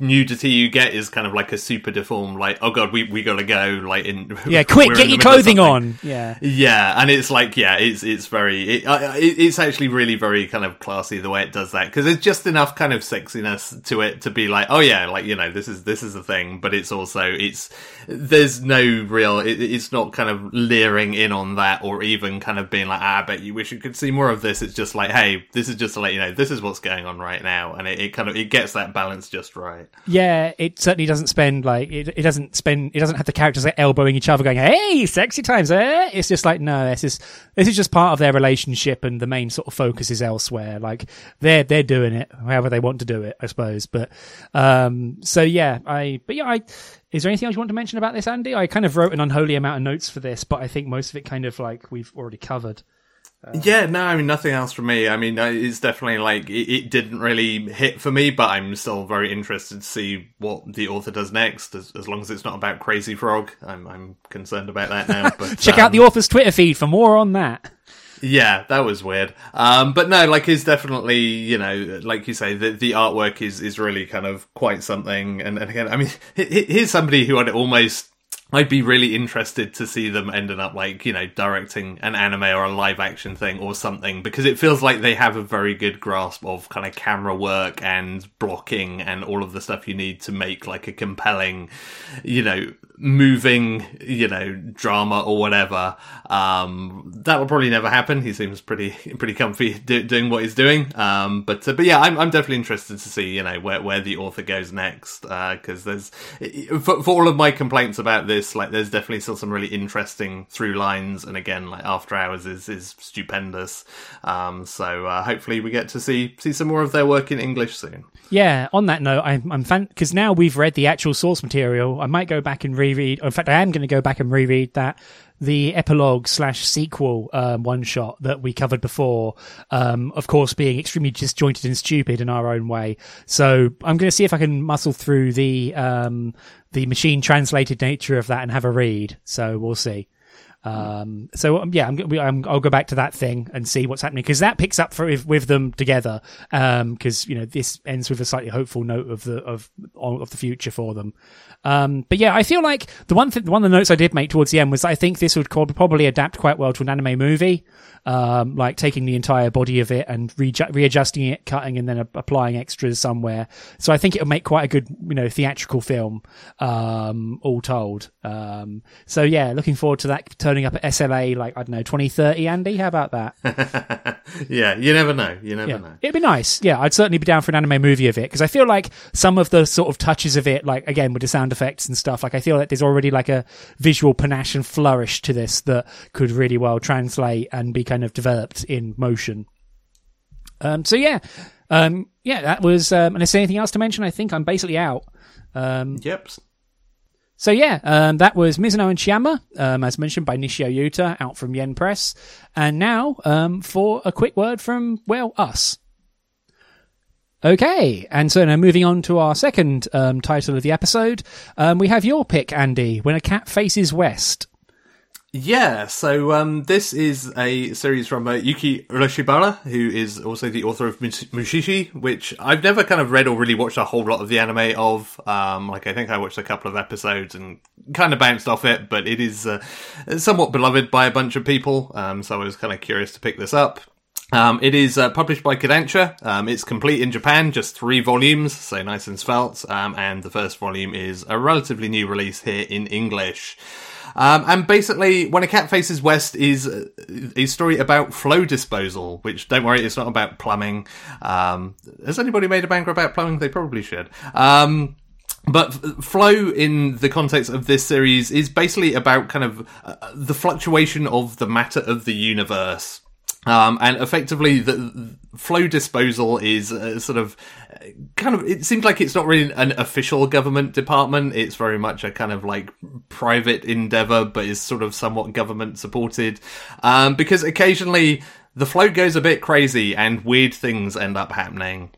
[SPEAKER 2] nudity you get is kind of like a super deformed like oh god we we gotta go like in [laughs]
[SPEAKER 1] yeah quick get your clothing on. Yeah.
[SPEAKER 2] Yeah and it's like yeah it's it's very it, uh, it, it's actually really very kind of classy the way it does that because there's just enough kind of sexiness to it to be like oh yeah like you know this is this is a thing but it's also it's there's no real it, it's not kind of leering in on that or even kind of being like ah, I bet you wish you could see more of this. It's just like hey this is just to let you know this is what's going on right now and it, it kind of it gets that balance just right
[SPEAKER 1] Yeah, it certainly doesn't spend like it, it doesn't spend it doesn't have the characters like elbowing each other going, Hey, sexy times, eh? It's just like no, this is this is just part of their relationship and the main sort of focus is elsewhere. Like they're they're doing it however they want to do it, I suppose. But um so yeah, I but yeah, I is there anything else you want to mention about this, Andy? I kind of wrote an unholy amount of notes for this, but I think most of it kind of like we've already covered.
[SPEAKER 2] Um, yeah, no, I mean nothing else for me. I mean, it's definitely like it, it, didn't really hit for me, but I'm still very interested to see what the author does next. As, as long as it's not about Crazy Frog, I'm I'm concerned about that now. [laughs] But
[SPEAKER 1] check um, out the author's Twitter feed for more on that.
[SPEAKER 2] Yeah, that was weird. Um, but no, like it's definitely you know, like you say, the the artwork is is really kind of quite something. And, and again, I mean, here's somebody who I'd almost I'd be really interested to see them ending up like, you know, directing an anime or a live action thing or something because it feels like they have a very good grasp of kind of camera work and blocking and all of the stuff you need to make like a compelling, you know, moving, you know, drama or whatever. Um, that will probably never happen. He seems pretty pretty comfy do, doing what he's doing. Um, but uh, but yeah, I'm I'm definitely interested to see you know where where the author goes next uh, there's for, for all of my complaints about this, like there's definitely still some really interesting through lines. And again, like After Hours is is stupendous. Um, so uh, hopefully we get to see see some more of their work in English soon.
[SPEAKER 1] Yeah. On that note, I'm I'm fan because now we've read the actual source material. I might go back and reread. In fact, I am going to go back and reread that the epilogue slash sequel um, one shot that we covered before, um, of course, being extremely disjointed and stupid in our own way. So I'm going to see if I can muscle through the um, the machine translated nature of that and have a read. So we'll see. Um, so um, yeah, I'm, I'm, I'll go back to that thing and see what's happening because that picks up for, with, with them together. Because um, you know this ends with a slightly hopeful note of the of of the future for them. Um, but yeah, I feel like the one th- one of the notes I did make towards the end was I think this would probably adapt quite well to an anime movie, um, like taking the entire body of it and re- readjusting it, cutting, and then a- applying extras somewhere. So I think it would make quite a good, you know, theatrical film, um, all told. Um, so yeah, looking forward to that turning up at SLA, like I don't know, twenty thirty. Andy, how about
[SPEAKER 2] that? [laughs] yeah, you never know. You never
[SPEAKER 1] yeah.
[SPEAKER 2] know.
[SPEAKER 1] It'd be nice. Yeah, I'd certainly be down for an anime movie of it because I feel like some of the sort of touches of it, like again with the sound effects and stuff. Like I feel like there's already like a visual panache and flourish to this that could really well translate and be kind of developed in motion. Um, so yeah, um, yeah, that was. Um, and is there anything else to mention? I think I'm basically out. Um,
[SPEAKER 2] yep.
[SPEAKER 1] So yeah, um, that was Mizuno and Chayama, um, as mentioned by Nishio Yuta, out from Yen Press. And now um, for a quick word from well us. Okay, and so now moving on to our second um, title of the episode, um, we have your pick, Andy. When a cat faces west.
[SPEAKER 2] Yeah, so um, this is a series from uh, Yuki Urushibara, who is also the author of Mushishi, which I've never kind of read or really watched a whole lot of the anime of. Um, like, I think I watched a couple of episodes and kind of bounced off it, but it is uh, somewhat beloved by a bunch of people, um, so I was kind of curious to pick this up. Um, it is uh, published by Kodansha. Um, it's complete in Japan, just three volumes, so nice and svelte. Um, and the first volume is a relatively new release here in English. Um, and basically, when a cat faces west is a story about flow disposal. Which don't worry, it's not about plumbing. Um, has anybody made a banger about plumbing? They probably should. Um, but flow in the context of this series is basically about kind of uh, the fluctuation of the matter of the universe um, and effectively, the flow disposal is uh, sort of kind of. It seems like it's not really an official government department. It's very much a kind of like private endeavor, but is sort of somewhat government supported. Um, because occasionally the flow goes a bit crazy and weird things end up happening.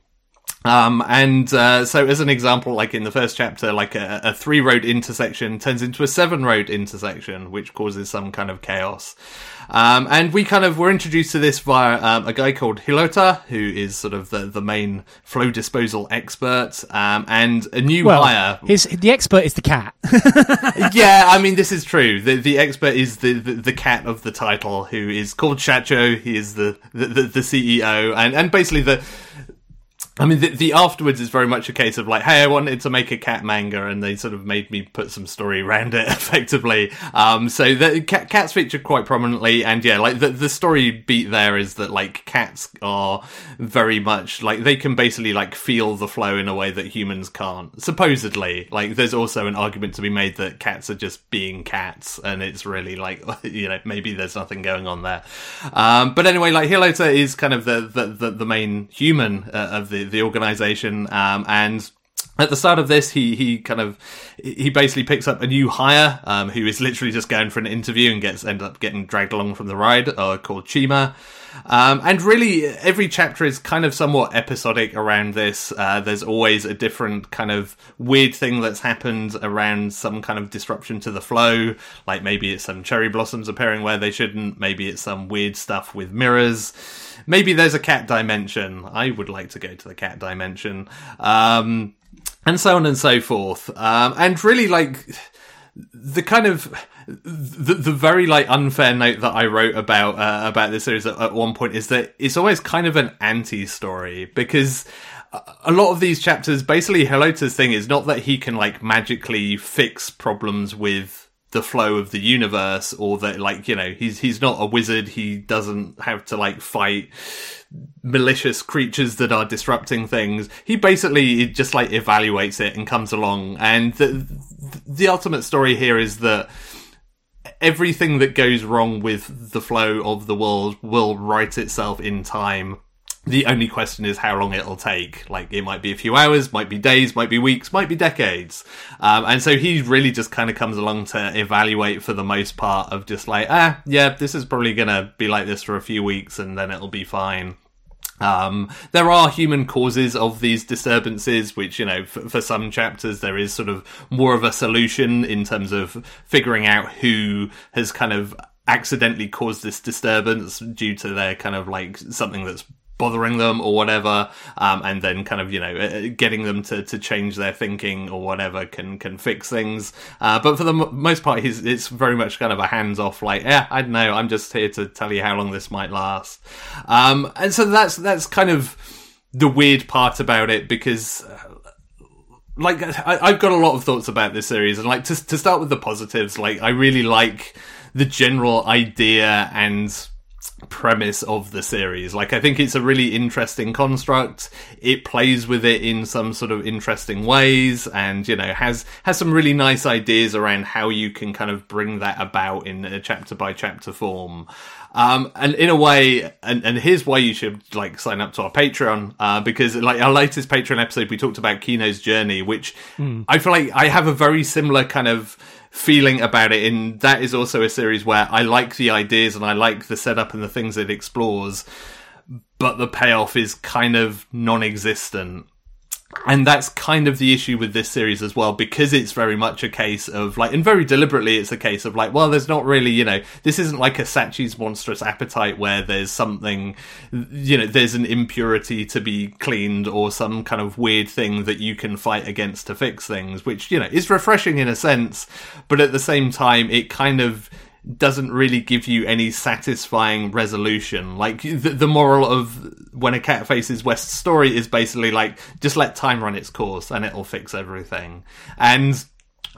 [SPEAKER 2] Um, and uh, so, as an example, like in the first chapter, like a, a three road intersection turns into a seven road intersection, which causes some kind of chaos. Um, and we kind of were introduced to this via um, a guy called Hirota, who is sort of the, the main flow disposal expert, um, and a new
[SPEAKER 1] well,
[SPEAKER 2] hire.
[SPEAKER 1] His the expert is the cat. [laughs]
[SPEAKER 2] yeah, I mean this is true. The the expert is the, the, the cat of the title, who is called Shacho. He is the the, the, the CEO, and and basically the I mean, the, the, afterwards is very much a case of like, hey, I wanted to make a cat manga, and they sort of made me put some story around it, [laughs] effectively. Um, so the cat, cats feature quite prominently, and yeah, like the the story beat there is that like cats are very much like they can basically like feel the flow in a way that humans can't. Supposedly, like there's also an argument to be made that cats are just being cats, and it's really like [laughs] you know maybe there's nothing going on there. Um, but anyway, like Hirota is kind of the the the, the main human uh, of the the organization, um, and at the start of this, he he kind of he basically picks up a new hire um, who is literally just going for an interview and gets end up getting dragged along from the ride, uh, called Chima. Um, and really, every chapter is kind of somewhat episodic around this. Uh, there's always a different kind of weird thing that's happened around some kind of disruption to the flow. Like maybe it's some cherry blossoms appearing where they shouldn't. Maybe it's some weird stuff with mirrors maybe there's a cat dimension. I would like to go to the cat dimension. Um, and so on and so forth. Um, and really, like, the kind of the, the very like unfair note that I wrote about uh, about this series at, at one point is that it's always kind of an anti-story because a lot of these chapters basically Hirota's thing is not that he can like magically fix problems with the flow of the universe or that like you know he's he's not a wizard. He doesn't have to like fight malicious creatures that are disrupting things. He basically just like evaluates it and comes along. And the the ultimate story here is that everything that goes wrong with the flow of the world will right itself in time the only question is how long it'll take. Like, it might be a few hours, might be days, might be weeks, might be decades. Um, and so he really just kind of comes along to evaluate for the most part of just like, ah, yeah, this is probably gonna be like this for a few weeks and then it'll be fine. Um, there are human causes of these disturbances, which, you know, for, for, some chapters, there is sort of more of a solution in terms of figuring out who has kind of accidentally caused this disturbance due to their kind of like something that's bothering them or whatever, um, and then kind of you know uh, getting them to, to change their thinking or whatever can can fix things. Uh, but for the m- most part, he's it's very much kind of a hands off, like yeah, I don't know, I'm just here to tell you how long this might last. Um, and so that's that's kind of the weird part about it because. Uh, like I, have got a lot of thoughts about this series, and like to to start with the positives, like I really like the general idea and premise of the series. Like, I think it's a really interesting construct. It plays with it in some sort of interesting ways, and you know has has some really nice ideas around how you can kind of bring that about in a chapter by chapter form. Um, and in a way, and, and here's why you should like sign up to our Patreon, uh, because like our latest Patreon episode, we talked about Kino's journey, which mm. I feel like I have a very similar kind of feeling about it and that is also a series where I like the ideas and I like the setup and the things it explores but the payoff is kind of non-existent and that's kind of the issue with this series as well because it's very much a case of like and very deliberately it's a case of like well there's not really you know this isn't like a Sachi's monstrous appetite where there's something you know there's an impurity to be cleaned or some kind of weird thing that you can fight against to fix things which you know is refreshing in a sense but at the same time it kind of doesn't really give you any satisfying resolution. Like the, the moral of when a cat faces west story is basically like just let time run its course and it'll fix everything. And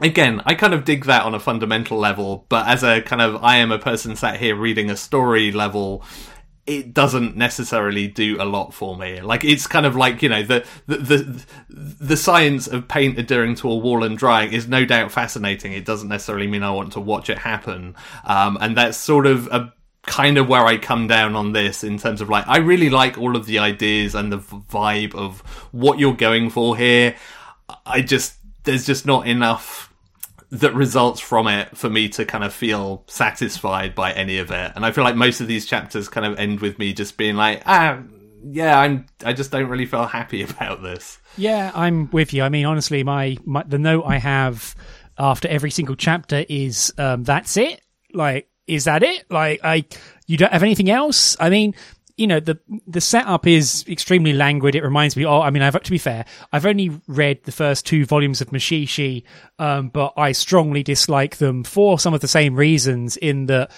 [SPEAKER 2] again, I kind of dig that on a fundamental level, but as a kind of I am a person sat here reading a story level, it doesn't necessarily do a lot for me. Like it's kind of like you know the the the, the science of paint adhering to a wall and drying is no doubt fascinating. It doesn't necessarily mean I want to watch it happen, um, and that's sort of a kind of where I come down on this in terms of like I really like all of the ideas and the vibe of what you're going for here. I just there's just not enough that results from it for me to kind of feel satisfied by any of it. And I feel like most of these chapters kind of end with me just being like, ah, yeah, I'm. I just don't really feel happy [laughs] about this.
[SPEAKER 1] Yeah, I'm with you. I mean, honestly, my, my the note I have after every single chapter is um, that's it. Like, is that it? Like, I you don't have anything else? I mean, you know the the setup is extremely languid. It reminds me. Oh, I mean, I've to be fair, I've only read the first two volumes of Mushishi, um, but I strongly dislike them for some of the same reasons. In that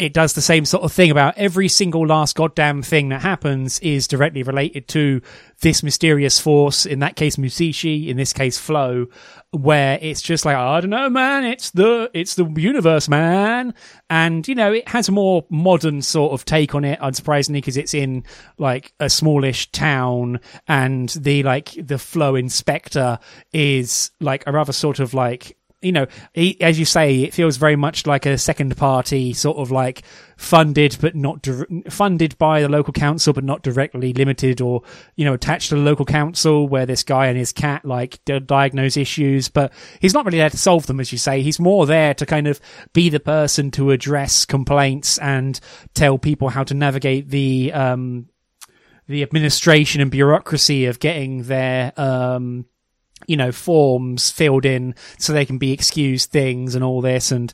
[SPEAKER 1] it does the same sort of thing about every single last goddamn thing that happens is directly related to this mysterious force. In that case, Mushishi. In this case, Flow. Where it's just like I don't know, man. It's the it's the universe, man. And you know, it has a more modern sort of take on it, unsurprisingly, because it's in like a smallish town, and the like the Flow Inspector is like a rather sort of like you know, he, as you say, it feels very much like a second party sort of like funded, but not di- funded by the local council, but not directly limited or, you know, attached to the local council where this guy and his cat like d- diagnose issues, but he's not really there to solve them, as you say. He's more there to kind of be the person to address complaints and tell people how to navigate the, um, the administration and bureaucracy of getting their, um, you know, forms filled in so they can be excused things and all this. And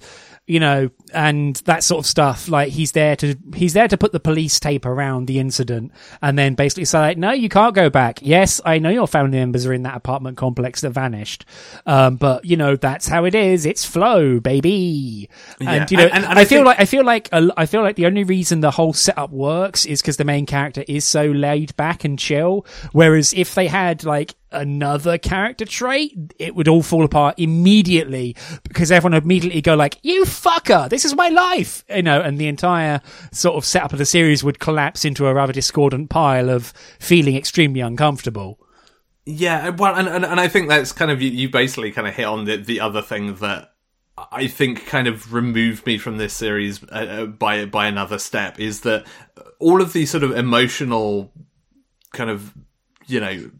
[SPEAKER 1] you know, and that sort of stuff. Like he's there to he's there to put the police tape around the incident, and then basically say, like, "No, you can't go back. Yes, I know your family members are in that apartment complex that vanished, um, but you know that's how it is. It's flow, baby."
[SPEAKER 2] Yeah,
[SPEAKER 1] And you know,
[SPEAKER 2] and- and- and
[SPEAKER 1] I,
[SPEAKER 2] I
[SPEAKER 1] feel
[SPEAKER 2] think-
[SPEAKER 1] like I feel like I feel like the only reason the whole setup works is because the main character is so laid back and chill. Whereas if they had like another character trait, it would all fall apart immediately because everyone would immediately go like, "You fucker, this is my life," you know, and the entire sort of setup of the series would collapse into a rather discordant pile of feeling extremely uncomfortable.
[SPEAKER 2] Yeah, well, and, and and I think that's kind of you, you basically kind of hit on the the other thing that I think kind of removed me from this series uh, uh, by by another step is that all of these sort of emotional kind of you know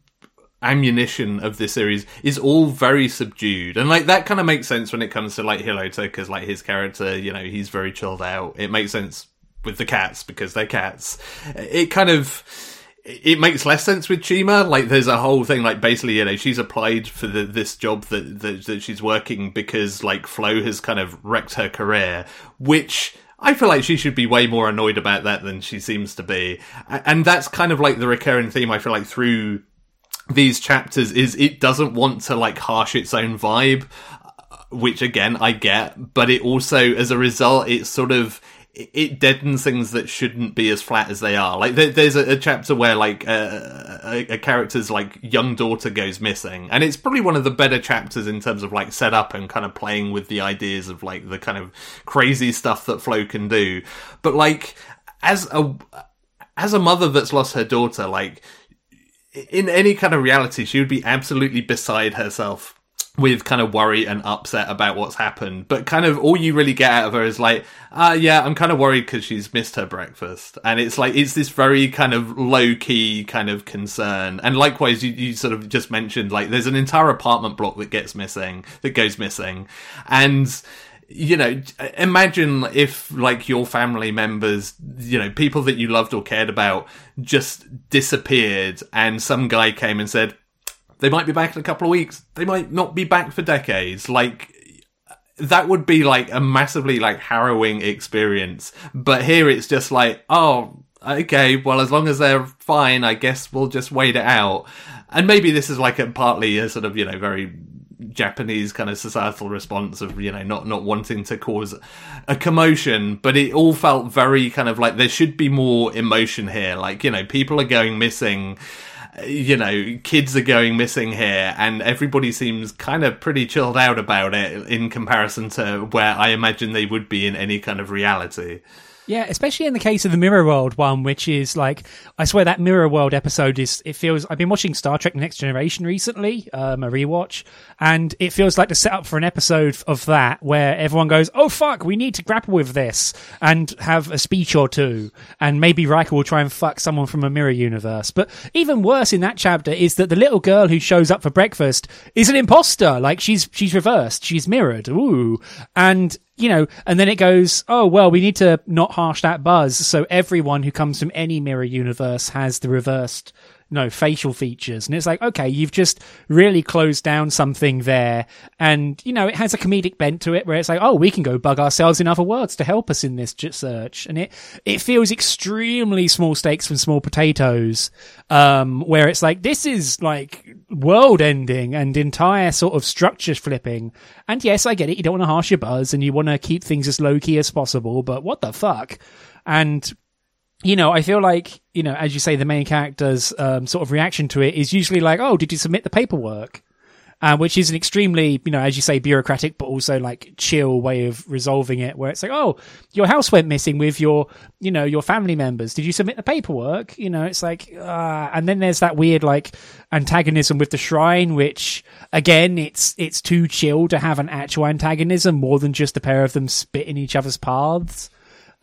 [SPEAKER 2] ammunition of this series is all very subdued and like that kind of makes sense when it comes to like Hirota because like his character you know he's very chilled out it makes sense with the cats because they're cats it kind of it makes less sense with Chima. Like, there's a whole thing, like, basically, you know, she's applied for the, this job that, that that she's working because, like, Flo has kind of wrecked her career, which I feel like she should be way more annoyed about that than she seems to be. And that's kind of like the recurring theme. I feel like through these chapters is it doesn't want to like harsh its own vibe which again I get, but it also, as a result, it sort of it deadens things that shouldn't be as flat as they are. Like there, there's a, a chapter where like uh, a, a character's like young daughter goes missing, and it's probably one of the better chapters in terms of like setup and kind of playing with the ideas of like the kind of crazy stuff that Flo can do. But like as a as a mother that's lost her daughter, like in any kind of reality, she would be absolutely beside herself with kind of worry and upset about what's happened. But kind of all you really get out of her is like, ah, yeah, I'm kind of worried because she's missed her breakfast. And it's like, it's this very kind of low key kind of concern. And likewise, you, you sort of just mentioned like there's an entire apartment block that gets missing, that goes missing. And, you know, imagine if like your family members, you know, people that you loved or cared about just disappeared and some guy came and said, they might be back in a couple of weeks. They might not be back for decades. Like, that would be like a massively like harrowing experience. But here it's just like, oh, okay, well, as long as they're fine, I guess we'll just wait it out. And maybe this is like a partly a sort of, you know, very Japanese kind of societal response of you know not not wanting to cause a commotion, but it all felt very kind of like there should be more emotion here. Like you know people are going missing, you know kids are going missing here, and everybody seems kind of pretty chilled out about it in comparison to where I imagine they would be in any kind of reality.
[SPEAKER 1] Yeah, especially in the case of the Mirror World one, which is like, I swear that Mirror World episode is, it feels, I've been watching Star Trek Next Generation recently, um, a rewatch, and it feels like the setup for an episode of that where everyone goes, oh fuck, we need to grapple with this, and have a speech or two, and maybe Riker will try and fuck someone from a mirror universe. But even worse in that chapter is that the little girl who shows up for breakfast is an imposter, like she's, she's reversed, she's mirrored, ooh, and you know, and then it goes, oh, well, we need to not harsh that buzz. So everyone who comes from any mirror universe has the reversed, no, facial features. And it's like, okay, you've just really closed down something there. And, you know, it has a comedic bent to it where it's like, oh, we can go bug ourselves in other worlds to help us in this search. And it, it feels extremely small stakes from small potatoes, um, where it's like, this is like world ending and entire sort of structure flipping. And yes, I get it. You don't want to harsh your buzz and you want to keep things as low key as possible, but what the fuck? And you know, I feel like, you know, as you say, the main character's um, sort of reaction to it is usually like, oh, did you submit the paperwork? Uh, which is an extremely, you know, as you say, bureaucratic, but also like chill way of resolving it, where it's like, oh, your house went missing with your, you know, your family members. Did you submit the paperwork? You know, it's like, uh, and then there's that weird like antagonism with the shrine, which again, it's it's too chill to have an actual antagonism more than just a pair of them spitting each other's paths.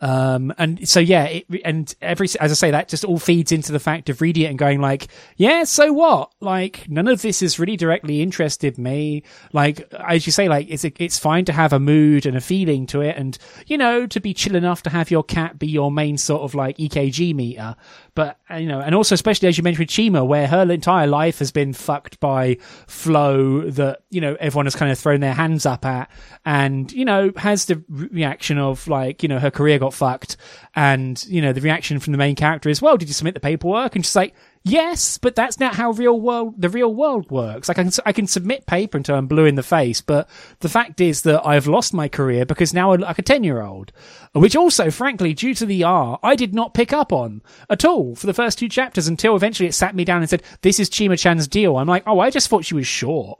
[SPEAKER 1] Um, and so yeah, it, and every as I say, that just all feeds into the fact of reading it and going like, yeah, so what? Like none of this has really directly interested me. Like as you say, like it's it's fine to have a mood and a feeling to it, and you know to be chill enough to have your cat be your main sort of like EKG meter. But uh, you know, and also especially as you mentioned with Chima, where her entire life has been fucked by flow that you know everyone has kind of thrown their hands up at, and you know has the reaction of like you know her career got fucked, and you know the reaction from the main character is, well, did you submit the paperwork? And she's like, yes, but that's not how real world the real world works. Like I can I can submit paper until I'm blue in the face, but the fact is that I've lost my career because now I'm like a ten year old, which also, frankly, due to the R, I did not pick up on at all for the first two chapters until eventually it sat me down and said, "This is Chima Chan's deal." I'm like, oh, I just thought she was short.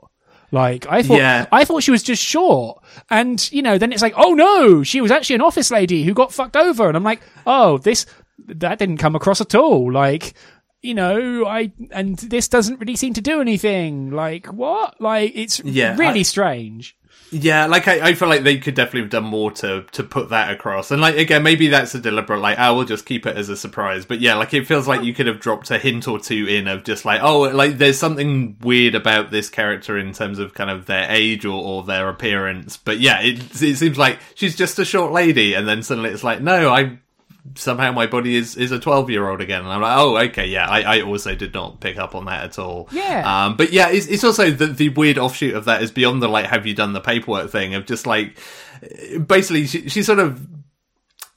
[SPEAKER 1] Like I thought,
[SPEAKER 2] Yeah.
[SPEAKER 1] I thought she was just short, and you know, then it's like, oh no, she was actually an office lady who got fucked over, and I'm like, oh, this that didn't come across at all. Like, you know, I and this doesn't really seem to do anything. Like what? Like it's
[SPEAKER 2] Yeah,
[SPEAKER 1] really
[SPEAKER 2] I-
[SPEAKER 1] strange.
[SPEAKER 2] Yeah, like I, I feel like they could definitely have done more to to put that across. And like again, maybe that's a deliberate like, ah, I will just keep it as a surprise. But yeah, like it feels like you could have dropped a hint or two in of just like, oh, like there's something weird about this character in terms of kind of their age or, or their appearance. But yeah, it it seems like she's just a short lady, and then suddenly it's like, no, I somehow my body is is a 12 year old again. And i'm like oh okay yeah I, I also did not pick up on that at all.
[SPEAKER 1] Yeah.
[SPEAKER 2] um but yeah it's, it's also the, the weird offshoot of that is beyond the like have you done the paperwork thing of just like basically she, she sort of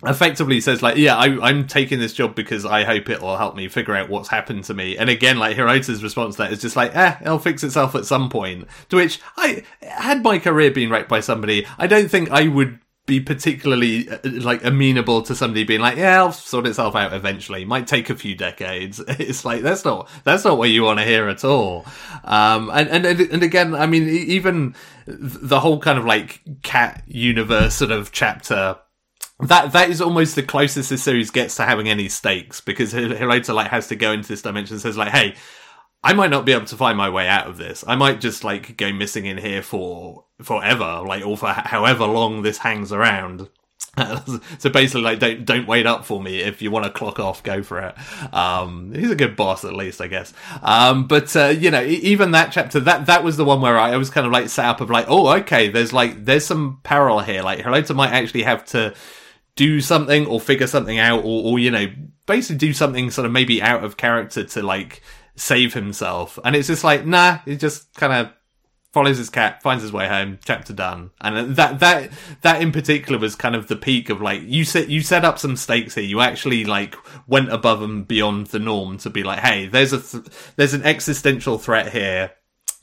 [SPEAKER 2] effectively says like yeah I, i'm taking this job because i hope it'll help me figure out what's happened to me. And again like hirota's response to that is just like eh it'll fix itself at some point. To which i had my career been wrecked by somebody i don't think i would be particularly uh, like amenable to somebody being like yeah i'll sort itself out eventually. Might take a few decades. [laughs] It's like that's not that's not what you want to hear at all. Um and and and again i mean even the whole kind of like cat universe sort of chapter that that is almost the closest this series gets to having any stakes because Hir- Hirota like has to go into this dimension and says like, hey, I might not be able to find my way out of this. I might just like go missing in here for forever, like or for however long this hangs around. [laughs] so basically, like, don't don't wait up for me if you want to clock off. Go for it. Um, he's a good boss, at least, I guess. Um, but uh, you know, even that chapter, that that was the one where I, was kind of like set up of like, oh, okay, there's like there's some parallel here. Like, Hirota might actually have to do something or figure something out or, or you know basically do something sort of maybe out of character to like save himself. And it's just like nah he just kind of follows his cat finds his way home chapter done. And that that that in particular was kind of the peak of like you set you set up some stakes here. You actually like went above and beyond the norm to be like hey there's a th- there's an existential threat here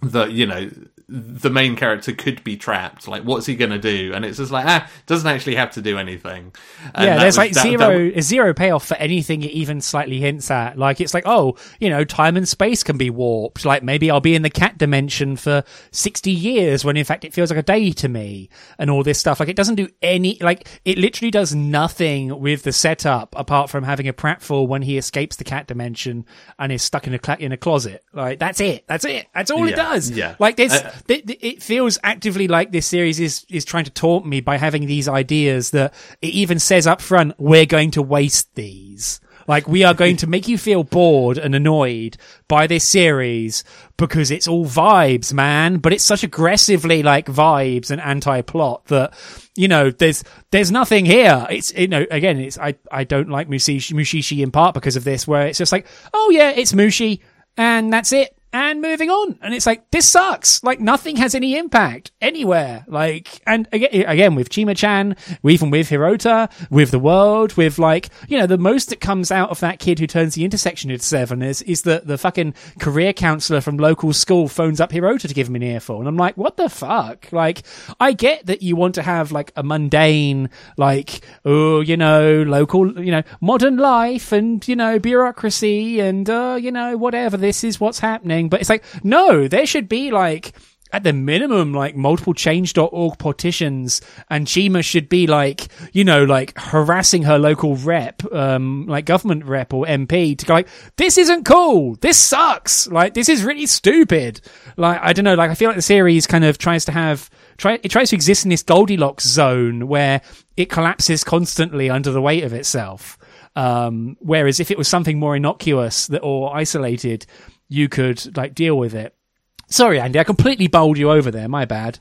[SPEAKER 2] that you know the main character could be trapped like what's he gonna do and it's just like ah doesn't actually have to do anything And
[SPEAKER 1] yeah, there's
[SPEAKER 2] was-
[SPEAKER 1] like
[SPEAKER 2] that- that
[SPEAKER 1] zero a zero payoff for anything it even slightly hints at. Like it's like, oh, you know, time and space can be warped. Like maybe I'll be in the cat dimension for sixty years when in fact it feels like a day to me, and all this stuff. Like it doesn't do any. Like it literally does nothing with the setup apart from having a pratfall when he escapes the cat dimension and is stuck in a in a closet. Like that's it. That's it. That's all it
[SPEAKER 2] Yeah,
[SPEAKER 1] does.
[SPEAKER 2] yeah.
[SPEAKER 1] Like there's
[SPEAKER 2] Uh,
[SPEAKER 1] th- th- it feels actively like this series is is trying to taunt me by having these ideas that it even says up front we're going to waste these like we are going to make you feel bored and annoyed by this series because it's all vibes man but it's such aggressively like vibes and anti-plot that you know there's there's nothing here it's you know again it's i i don't like mushishi, mushishi in part because of this where it's just like oh yeah it's mushi and that's it and moving on. And it's like, this sucks. Like nothing has any impact anywhere. Like, and again, again with Chima-chan, even with Hirota, with the world, with like, you know, the most that comes out of that kid who turns the intersection into seven is, is that the fucking career counselor from local school phones up Hirota to give him an earful. And I'm like, what the fuck? Like, I get that you want to have like a mundane, like, oh, you know, local, you know, modern life and, you know, bureaucracy and, uh, you know, whatever. This is what's happening. But it's like, no, there should be like, at the minimum, like multiple change.org partitions, and Chima should be like, you know, like harassing her local rep, um, like government rep or MP to go like, this isn't cool. This sucks. Like, this is really stupid. Like, I don't know. Like, I feel like the series kind of tries to have, try, it tries to exist in this Goldilocks zone where it collapses constantly under the weight of itself. Um, whereas if it was something more innocuous that, or isolated, you could like deal with it. Sorry, Andy, I completely bowled you over there. My bad.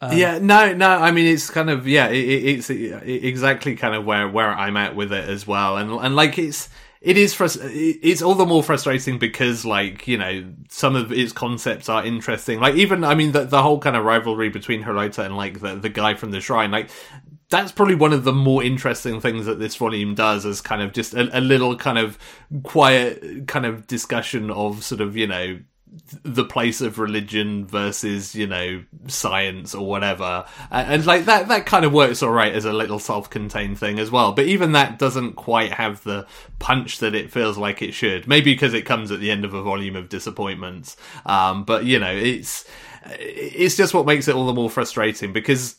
[SPEAKER 2] Um, yeah, no, no. I mean, it's kind of yeah, it, it's exactly kind of where where I'm at with it as well, and and like it's it is frust- it's all the more frustrating because like you know some of its concepts are interesting like even i mean the, the whole kind of rivalry between Hirota and like the, the guy from the shrine like that's probably one of the more interesting things that this volume does as kind of just a, a little kind of quiet kind of discussion of sort of you know the place of religion versus you know science or whatever. And, and, like that that kind of works all right as a little self-contained thing as well. But even that doesn't quite have the punch that it feels like it should. Maybe because it comes at the end of a volume of disappointments. Um, but you know it's it's just what makes it all the more frustrating because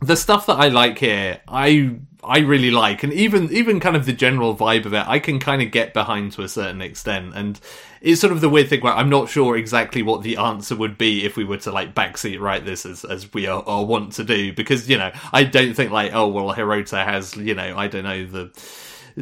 [SPEAKER 2] the stuff that I like here, I I really like, and even even kind of the general vibe of it, I can kind of get behind to a certain extent. And it's sort of the weird thing where I'm not sure exactly what the answer would be if we were to like backseat write this as as we are, are want to do, because you know I don't think like oh well Hirota has you know I don't know the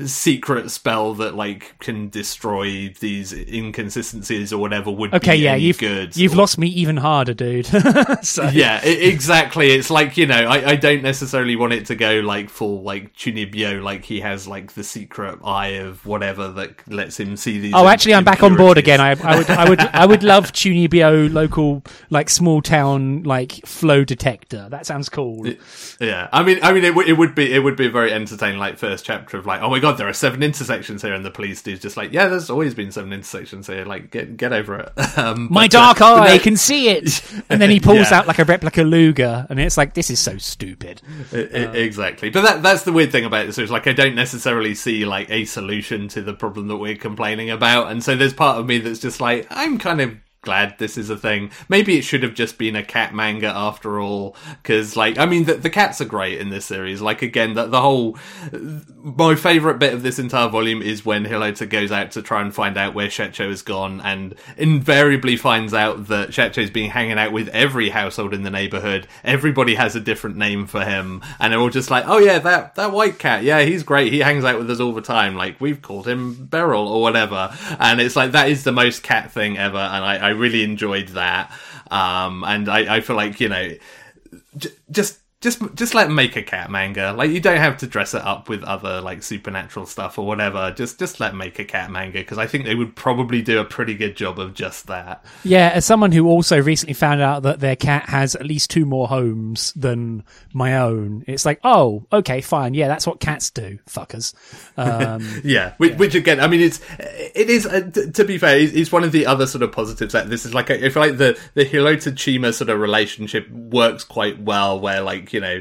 [SPEAKER 2] secret spell that like can destroy these inconsistencies or whatever would
[SPEAKER 1] okay,
[SPEAKER 2] be
[SPEAKER 1] yeah, you've,
[SPEAKER 2] good.
[SPEAKER 1] You've or... lost me even harder, dude. [laughs]
[SPEAKER 2] so. Yeah, exactly. It's like you know, I, I don't necessarily want it to go like full like Chunibyo, like he has like the secret eye of whatever that lets him see these.
[SPEAKER 1] Oh, actually, I'm back on board again. I, I would, I would, I would love Chunibyo local like small town like flow detector. That sounds cool.
[SPEAKER 2] Yeah, I mean, I mean, it, w- it would be it would be a very entertaining like first chapter of like, oh my god, there are seven intersections here, and the police dude's just like, yeah, there's always been seven intersections here. Like, get get over it. [laughs]
[SPEAKER 1] Um, My but, uh, dark uh, eye no, can see it, [laughs] and then he pulls yeah. out like a replica Luger, and it's like this is so stupid.
[SPEAKER 2] It, it, uh, exactly, but that that's the weird thing about this. Is like I don't necessarily see like a solution to the problem that we're complaining about, and so there's part of me that's just like I'm kind of glad this is a thing. Maybe it should have just been a cat manga after all, because like I mean the, the cats are great in this series. Like again, the, the whole my favorite bit of this entire volume is when Hirota goes out to try and find out where Shecho has gone, and invariably finds out that Shecho's been hanging out with every household in the neighborhood. Everybody has a different name for him, and they're all just like, "Oh yeah, that that white cat, yeah, he's great. He hangs out with us all the time. Like we've called him Beryl or whatever." And it's like that is the most cat thing ever, and I, I really enjoyed that. Um, and I, I feel like you know, j- just just just let make a cat manga. Like you don't have to dress it up with other like supernatural stuff or whatever. Just just let make a cat manga because I think they would probably do a pretty good job of just that.
[SPEAKER 1] Yeah, as someone who also recently found out that their cat has at least two more homes than my own, it's like, oh, okay, fine. Yeah, that's what cats do, fuckers.
[SPEAKER 2] Um, [laughs] yeah, which, yeah, which, again, I mean, it's it is uh, t- to be fair, it's one of the other sort of positives that this is like. I feel like the the Hirota Chayama sort of relationship works quite well, where like you know,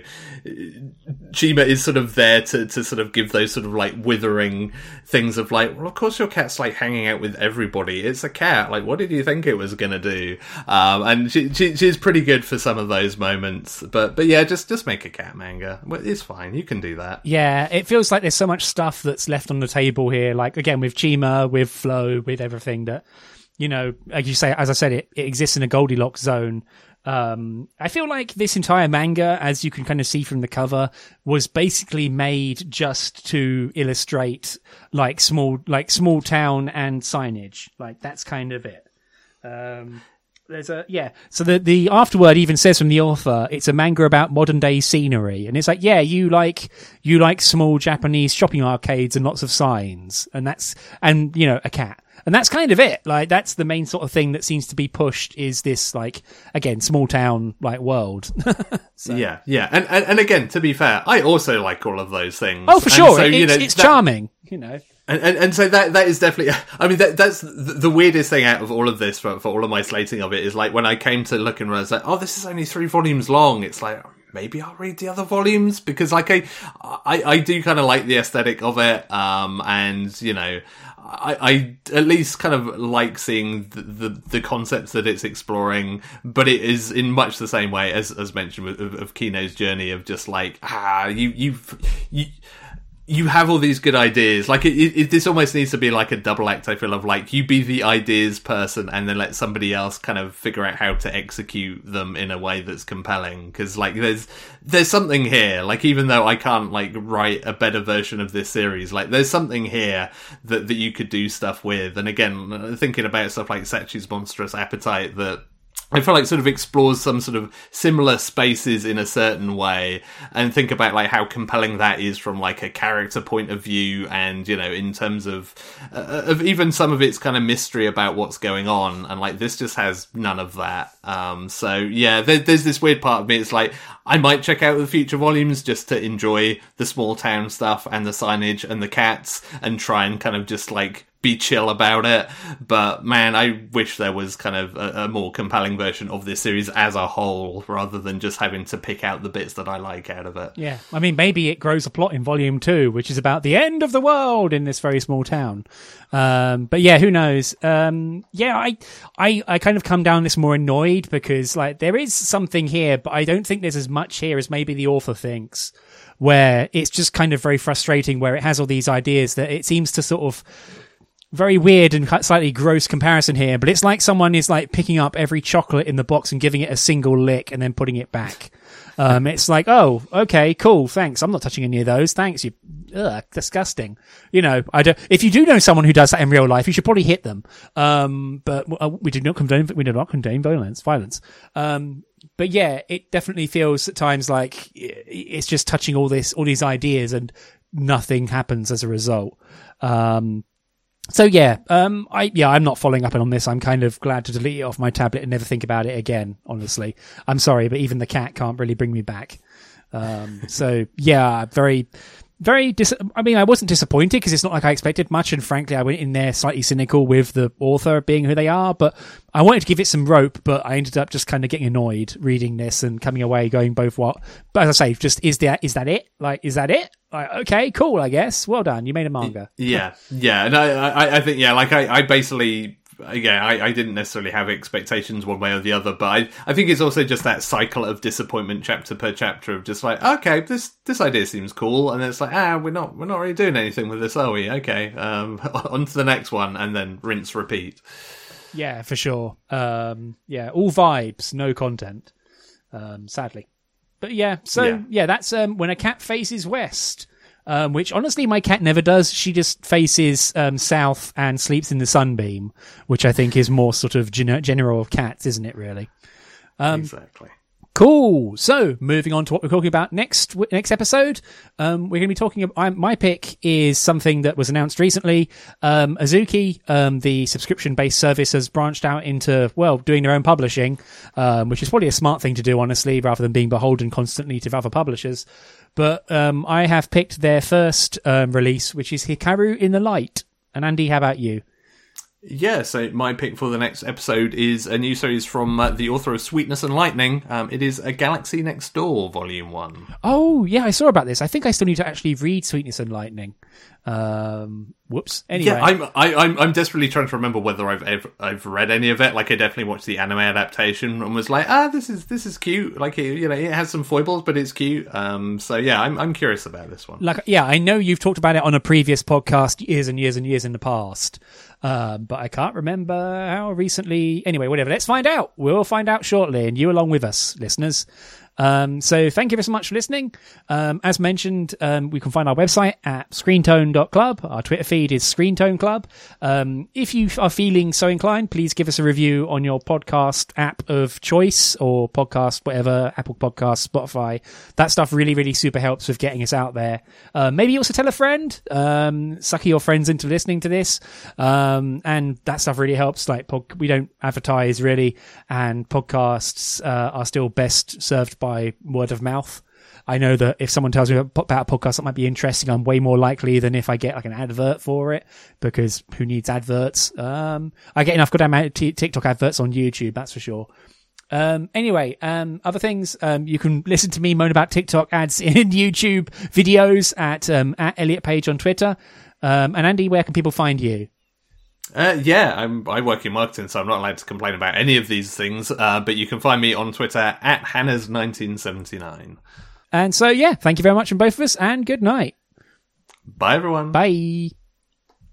[SPEAKER 2] Chayama is sort of there to, to sort of give those sort of like withering things of like, well, of course your cat's like hanging out with everybody. It's a cat. Like, what did you think it was to do? Um, and she, she, she's pretty good for some of those moments. But, but yeah, just, just make a cat manga. It's fine. You can do that.
[SPEAKER 1] Yeah. It feels like there's so much stuff that's left on the table here. Like, again, with Chayama, with Flow, with everything that, you know, like you say, as I said, it, it exists in a Goldilocks zone um, I feel like this entire manga, as you can kind of see from the cover, was basically made just to illustrate like small, like small town and signage. Like that's kind of it. Um, there's a yeah. So the the afterword even says from the author, it's a manga about modern day scenery, and it's like yeah, you like you like small Japanese shopping arcades and lots of signs, and that's and you know a cat and that's kind of it. Like that's the main sort of thing that seems to be pushed is this like again small town like world. [laughs]
[SPEAKER 2] so. Yeah, yeah, and, and and again to be fair, I also like all of those things.
[SPEAKER 1] Oh, for sure, so, it's, you know, it's that, charming. You know.
[SPEAKER 2] And, and, and so that that is definitely. [laughs] I mean, that that's the weirdest thing out of all of this for, for all of my slating of it is like when I came to look and I was like, oh, this is only three volumes long. It's like maybe I'll read the other volumes because like I I, I do kind of like the aesthetic of it. Um, and you know, I, I at least kind of like seeing the, the, the concepts that it's exploring, but it is in much the same way as as mentioned of, of Kino's journey of just like ah you you've you you have all these good ideas. Like it, it, this almost needs to be like a double act. I feel of like you be the ideas person, and then let somebody else kind of figure out how to execute them in a way that's compelling. Because like there's there's something here. Like even though I can't like write a better version of this series, like there's something here that that you could do stuff with. And again, thinking about stuff like Sachi's monstrous appetite that I feel like sort of explores some sort of similar spaces in a certain way and think about like how compelling that is from like a character point of view and you know in terms of uh, of even some of its kind of mystery about what's going on. And like this just has none of that. Um so yeah there, there's this weird part of me. It's like I might check out the future volumes just to enjoy the small town stuff and the signage and the cats and try and kind of just like be chill about it. But man, I wish there was kind of a, a, more compelling version of this series as a whole, rather than just having to pick out the bits that I like out of it.
[SPEAKER 1] Yeah, I mean, maybe it grows a plot in volume two, which is about the end of the world in this very small town. Um, but yeah, who knows? Um, yeah, I, I, I kind of come down this more annoyed because like there is something here, but I don't think there's as much here as maybe the author thinks. Where it's just kind of very frustrating, where it has all these ideas that it seems to sort of very weird and slightly gross comparison here, but it's like someone is like picking up every chocolate in the box and giving it a single lick and then putting it back. Um, it's like, oh, okay, cool, thanks. I'm not touching any of those. Thanks. You, ugh, disgusting. You know, I don't, if you do know someone who does that in real life, you should probably hit them. Um, but uh, we do not condone, we do not condone violence, violence. Um, but yeah, it definitely feels at times like it's just touching all this, all these ideas and nothing happens as a result. Um, so yeah, um, I yeah, I'm not following up on this. I'm kind of glad to delete it off my tablet and never think about it again. Honestly, I'm sorry, but even the cat can't really bring me back. Um, so yeah, very, very. Dis- I mean, I wasn't disappointed because it's not like I expected much, and frankly, I went in there slightly cynical with the author being who they are. But I wanted to give it some rope, but I ended up just kind of getting annoyed reading this and coming away going both what. But as I say, just is that is that it? Like, is that it? Like, okay, cool. I guess. Well done. You made a manga.
[SPEAKER 2] Yeah, yeah, and I, I, I think yeah, like I, I basically yeah, I, I, didn't necessarily have expectations one way or the other, but I, I think it's also just that cycle of disappointment chapter per chapter of just like, okay, this this idea seems cool, and it's like, ah, we're not we're not really doing anything with this, are we? Okay, um, [laughs] on to the next one, and then rinse repeat.
[SPEAKER 1] Yeah, for sure. Um, yeah, all vibes, no content. Um, sadly. But yeah, so yeah, yeah that's um, when a cat faces west. Um, which honestly my cat never does. She just faces um, south and sleeps in the sunbeam, which I think is more sort of gen- general of cats, isn't it? Really.
[SPEAKER 2] Um, exactly.
[SPEAKER 1] Cool. So moving on to what we're talking about next next episode, um, we're going to be talking. About, my pick is something that was announced recently. Um, Azuki, um, the subscription based service, has branched out into well doing their own publishing, um, which is probably a smart thing to do, honestly, rather than being beholden constantly to other publishers. But um, I have picked their first um, release, which is Hikaru in the Light. And Andy, how about you?
[SPEAKER 2] Yeah, so my pick for the next episode is a new series from uh, the author of Sweetness and Lightning. Um, it is A Galaxy Next Door, Volume 1.
[SPEAKER 1] Oh, yeah, I saw about this. I think I still need to actually read Sweetness and Lightning. Um, whoops. Anyway.
[SPEAKER 2] Yeah, I'm, I, am i am i am desperately trying to remember whether I've ever, I've read any of it. Like, I definitely watched the anime adaptation and was like, ah, this is this is cute. Like, it, you know, it has some foibles, but it's cute. Um, so yeah, I'm I'm curious about this one.
[SPEAKER 1] Like, yeah, I know you've talked about it on a previous podcast years and years and years in the past. Um, but I can't remember how recently. Anyway, whatever. Let's find out. We'll find out shortly, and you along with us, listeners. Um, so thank you very much for listening. Um, as mentioned, um, we can find our website at screentone.club. Our Twitter feed is screentone club. Um, if you are feeling so inclined, please give us a review on your podcast app of choice or podcast, whatever, Apple Podcast, Spotify. That stuff really, really super helps with getting us out there. Uh, maybe also tell a friend, um, sucker your friends into listening to this. Um, and that stuff really helps. Like, pod- we don't advertise really, and podcasts uh, are still best served by word of mouth. I know that if someone tells me about a podcast that might be interesting, I'm way more likely than if I get like an advert for it because who needs adverts? Um, I get enough goddamn TikTok adverts on YouTube, that's for sure. Um, anyway, um, other things, um, you can listen to me moan about TikTok ads [laughs] in YouTube videos at, um, at Elliot Page on Twitter. Um, and Andy, where can people find you?
[SPEAKER 2] Uh, yeah, I'm, I work in marketing, so I'm not allowed to complain about any of these things. Uh, but you can find me on Twitter at Hannah's1979.
[SPEAKER 1] And so, yeah, thank you very much from both of us, and good night.
[SPEAKER 2] Bye, everyone.
[SPEAKER 1] Bye.